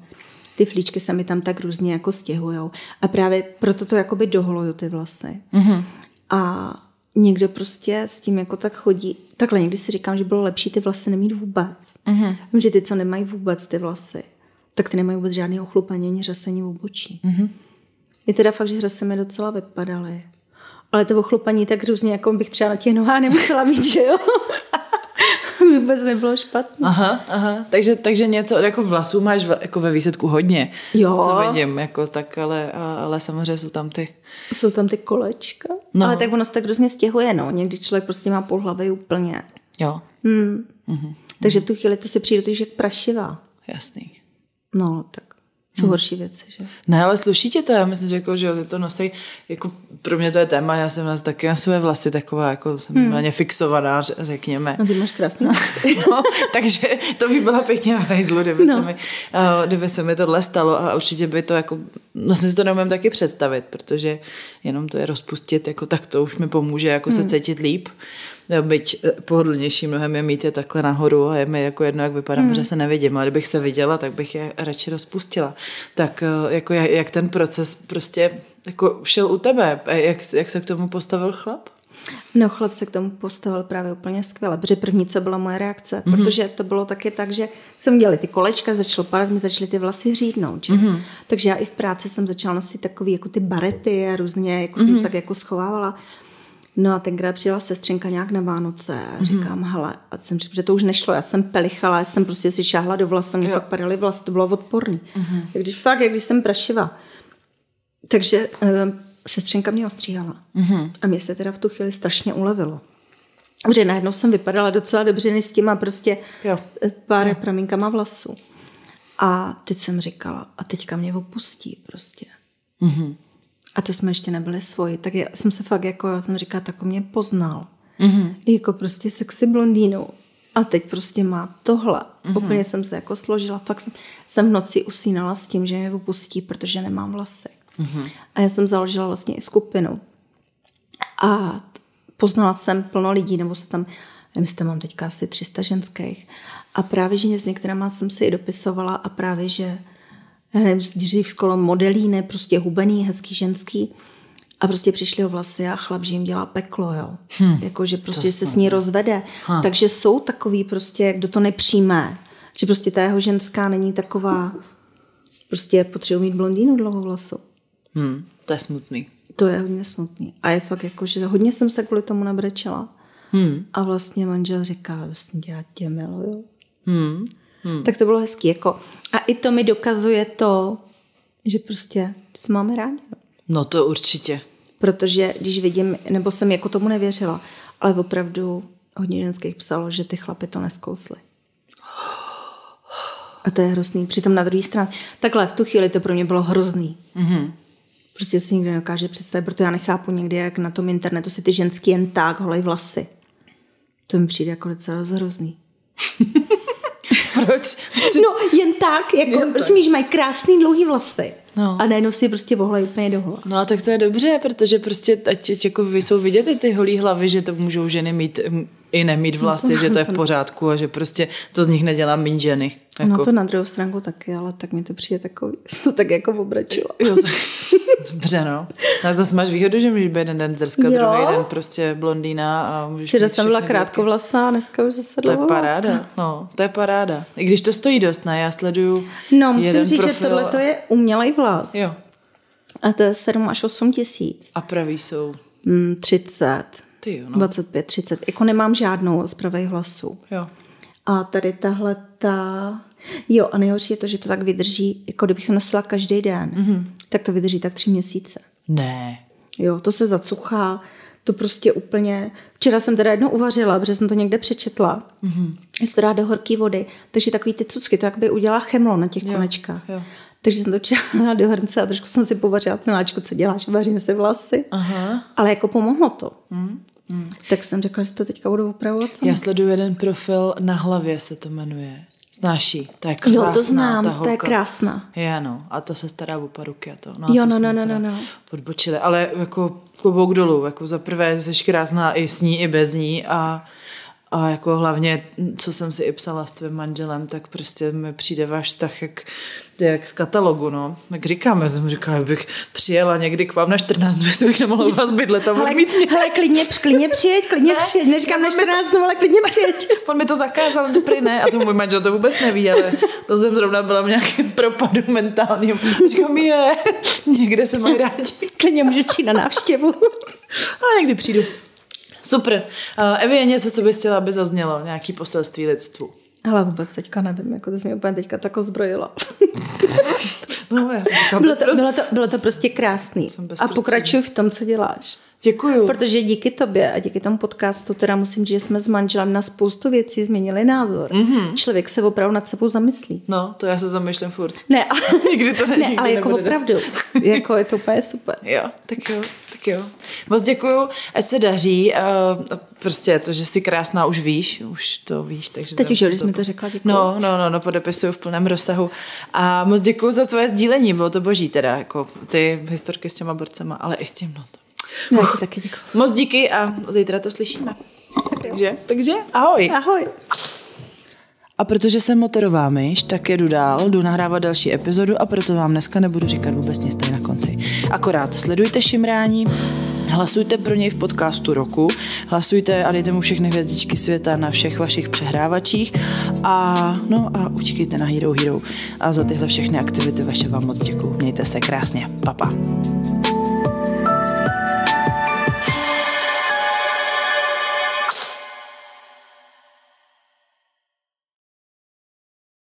Ty flíčky se mi tam tak různě jako stěhujou. A právě proto to jakoby doholuju ty vlasy. Mm-hmm. A někdo prostě s tím jako tak chodí. Takhle někdy si říkám, že bylo lepší ty vlasy nemít vůbec. Mm-hmm. Že ty, co nemají vůbec ty vlasy, tak ty nemají vůbec žádný ochlupení ani řasení v obočí. Mm-hmm. Je teda fakt, že řasy mi docela vypadaly. Ale to ochlupení tak různě, jako bych třeba na těch nohách nemusela mít, že jo? vůbec nebylo špatné. Aha, aha. Takže, takže něco jako vlasů máš v, jako ve výsledku hodně. Jo. Co vidím, jako tak, ale, ale samozřejmě jsou tam ty... Jsou tam ty kolečka. No. Ale tak ono se tak různě stěhuje, no. Někdy člověk prostě má půl hlavy úplně. Jo. Hmm. Mm-hmm. Takže v tu chvíli to se přijde jak prašivá. Jasný. No, tak jsou hmm. horší věci, že? Ne, ale sluší tě to, já myslím, že, jako, že ty to nosí, jako pro mě to je téma, já jsem nás taky na své vlasy taková, jako jsem hmm. na ně fixovaná, řekněme. No ty máš krásné no, takže to by byla pěkně v hajzlu, kdyby, no. se mi, uh, kdyby se mi tohle stalo a určitě by to jako, vlastně si to neumím taky představit, protože jenom to je rozpustit, jako tak to už mi pomůže jako hmm. se cítit líp. Byť eh, pohodlnější mnohem je mít je takhle nahoru a je mi jako jedno, jak vypadám, hmm. že se nevidím, ale kdybych se viděla, tak bych je radši rozpustila. Tak eh, jako jak ten proces prostě jako šel u tebe? Jak, jak se k tomu postavil chlap? No chlap se k tomu postavil právě úplně skvěle, protože první, co byla moje reakce, mm-hmm. protože to bylo taky tak, že jsem dělala ty kolečka, začalo padat, mi začaly ty vlasy hřídnout, že? Mm-hmm. takže já i v práci jsem začala nosit takový jako ty barety a různě, jako mm-hmm. jsem to tak jako schovávala. No a tenkrát přijela sestřenka nějak na Vánoce a mhm. říkám, mm-hmm. hele, a jsem že to už nešlo, já jsem pelichala, já jsem prostě si šáhla do vlasů, mě jo. fakt padaly vlasy, to bylo odporný. Mm-hmm. Když fakt, jak když jsem prašiva. Takže uh, sestřenka mě ostříhala. Mm-hmm. A mě se teda v tu chvíli strašně ulevilo. Protože najednou jsem vypadala docela dobře než s těma prostě jo. Eh, pár jo. pramínkama vlasů. A teď jsem říkala, a teďka mě opustí prostě. Mm-hmm. A to jsme ještě nebyli svoji. Tak já jsem se fakt jako, já jsem říkala, tak mě poznal. Mm-hmm. Jako prostě sexy blondýnou. A teď prostě má tohle. Mm-hmm. Úplně jsem se jako složila. Fakt jsem, jsem v noci usínala s tím, že mě opustí, protože nemám vlasy. Mm-hmm. A já jsem založila vlastně i skupinu. A poznala jsem plno lidí, nebo se tam, nevím, tam mám teďka asi 300 ženských. A právě, že s některými jsem si i dopisovala a právě, že nevím, dřív skolo modelíne, prostě hubený, hezký, ženský. A prostě přišli o vlasy a chlap, že jim dělá peklo, jo. Hm, jako, že prostě se s ní rozvede. Ha. Takže jsou takový prostě, kdo to nepřijme. Že prostě ta jeho ženská není taková, prostě potřebuje mít blondýnu dlouhou vlasu. Hm, to je smutný. To je hodně smutný. A je fakt jako, že hodně jsem se kvůli tomu nabrečela. Hmm. A vlastně manžel říká, vlastně já tě miluju. Hmm. Hmm. Tak to bylo hezký. Jako. A i to mi dokazuje to, že prostě se máme rádi. No to určitě. Protože když vidím, nebo jsem jako tomu nevěřila, Ale opravdu hodně ženských psalo, že ty chlapy to neskously. A to je hrozný. Přitom na druhé straně, takhle v tu chvíli to pro mě bylo hrozný. Mm-hmm. Prostě si nikdo nedokáže představit, protože já nechápu někdy, jak na tom internetu si ty ženský jen tak holej vlasy. To mi přijde jako docela hrozný. Proč? No, jen tak, jako, jen prostě tak. mají krásný dlouhý vlasy. No. A najednou si je prostě vohlej úplně dohola. No a tak to je dobře, protože prostě ať, ať jako jsou vidět ty holí hlavy, že to můžou ženy mít i nemít vlasy, že to je v pořádku a že prostě to z nich nedělá méně ženy. Jako. No to na druhou stránku taky, ale tak mi to přijde takový, to tak jako obračila. Jo, to, dobře no. A zase máš výhodu, že můžeš být jeden den zrska, jo. druhý den prostě blondýna a můžeš Včera jsem byla krátkovlasá a dneska už zase To je paráda, no, to je paráda. I když to stojí dost, ne? Já sleduju No, musím říct, že tohle to je umělej vlas. Jo. A to je 7 až 8 tisíc. A pravý jsou? Mm, 30. Ty jo, no. 25, 30. Jako nemám žádnou z pravých hlasů. Jo. A tady tahle ta... Jo, a nejhorší je to, že to tak vydrží, jako kdybych to nosila každý den, mm-hmm. tak to vydrží tak tři měsíce. Ne. Jo, to se zacuchá, to prostě úplně... Včera jsem teda jednou uvařila, protože jsem to někde přečetla. Mm-hmm. Že to dá do horké vody. Takže takový ty cucky, to by udělá chemlo na těch jo, konečkách. Jo. Takže jsem to čela do hrnce a trošku jsem si povařila, miláčku, co děláš? Vařím si vlasy. Aha. Ale jako pomohlo to. Mm. Hmm. Tak jsem řekla, že to teďka budu opravovat sama. Já sleduju jeden profil, na hlavě se to jmenuje. Znáš jí? To je krásná, Jo, to znám, ta holka. to je krásná. Je, no. A ta se stará o paruky a to. No, jo, to no, no, no, no, no. Podbočili. Ale jako klobouk dolů. Jako za prvé jsi krásná i s ní, i bez ní a a jako hlavně, co jsem si i psala s tvým manželem, tak prostě mi přijde váš vztah jak, jak z katalogu, no. Jak říkáme, jsem říkala, bych přijela někdy k vám na 14 dnů, jestli bych nemohla u vás bydlet a hele, mít mě. Hele, klidně, klidně přijeď, klidně ne, přijeď, neříkám na 14 dnů, ale klidně přijeď. On mi to zakázal, dobrý ne, a to můj manžel to vůbec neví, ale to jsem zrovna byla v nějakém propadu mentálním. Říkám, je, někde se mají rádi. Klidně můžeš přijít na návštěvu. A někdy přijdu. Super. Uh, Evi, je něco, co bys chtěla, aby zaznělo? Nějaký poselství lidstvu? Ale vůbec teďka nevím, jako to jsi mě úplně teďka tak ozbrojila. no, já bylo, to, bylo, to, bylo to prostě krásný. A pokračuj v tom, co děláš. Děkuju. Protože díky tobě a díky tomu podcastu teda musím říct, že jsme s manželem na spoustu věcí změnili názor. Mm-hmm. Člověk se opravdu nad sebou zamyslí. No, to já se zamýšlím furt. Ne, ale, nikdy to ne, ne, ale jako opravdu. jako je to úplně super. Jo, tak jo, tak jo. Moc děkuju, ať se daří. Uh, prostě to, že jsi krásná, už víš, už to víš. Takže Teď už, když mi to řekla, děkuju. No, no, no, no, podepisuju v plném rozsahu. A moc děkuju za tvoje sdílení, bylo to boží teda, jako ty historky s těma borcema, ale i s tím, no to No, taky děkuji. Moc díky a zítra to slyšíme. Takže, takže ahoj. Ahoj. A protože jsem motorová myš, tak jedu dál, jdu nahrávat další epizodu a proto vám dneska nebudu říkat vůbec nic tady na konci. Akorát sledujte Šimrání, Hlasujte pro něj v podcastu roku, hlasujte a dejte mu všechny hvězdičky světa na všech vašich přehrávačích a no a utíkejte na Hero Hero. A za tyhle všechny aktivity vaše vám moc děkuju. Mějte se krásně. Papa. Pa.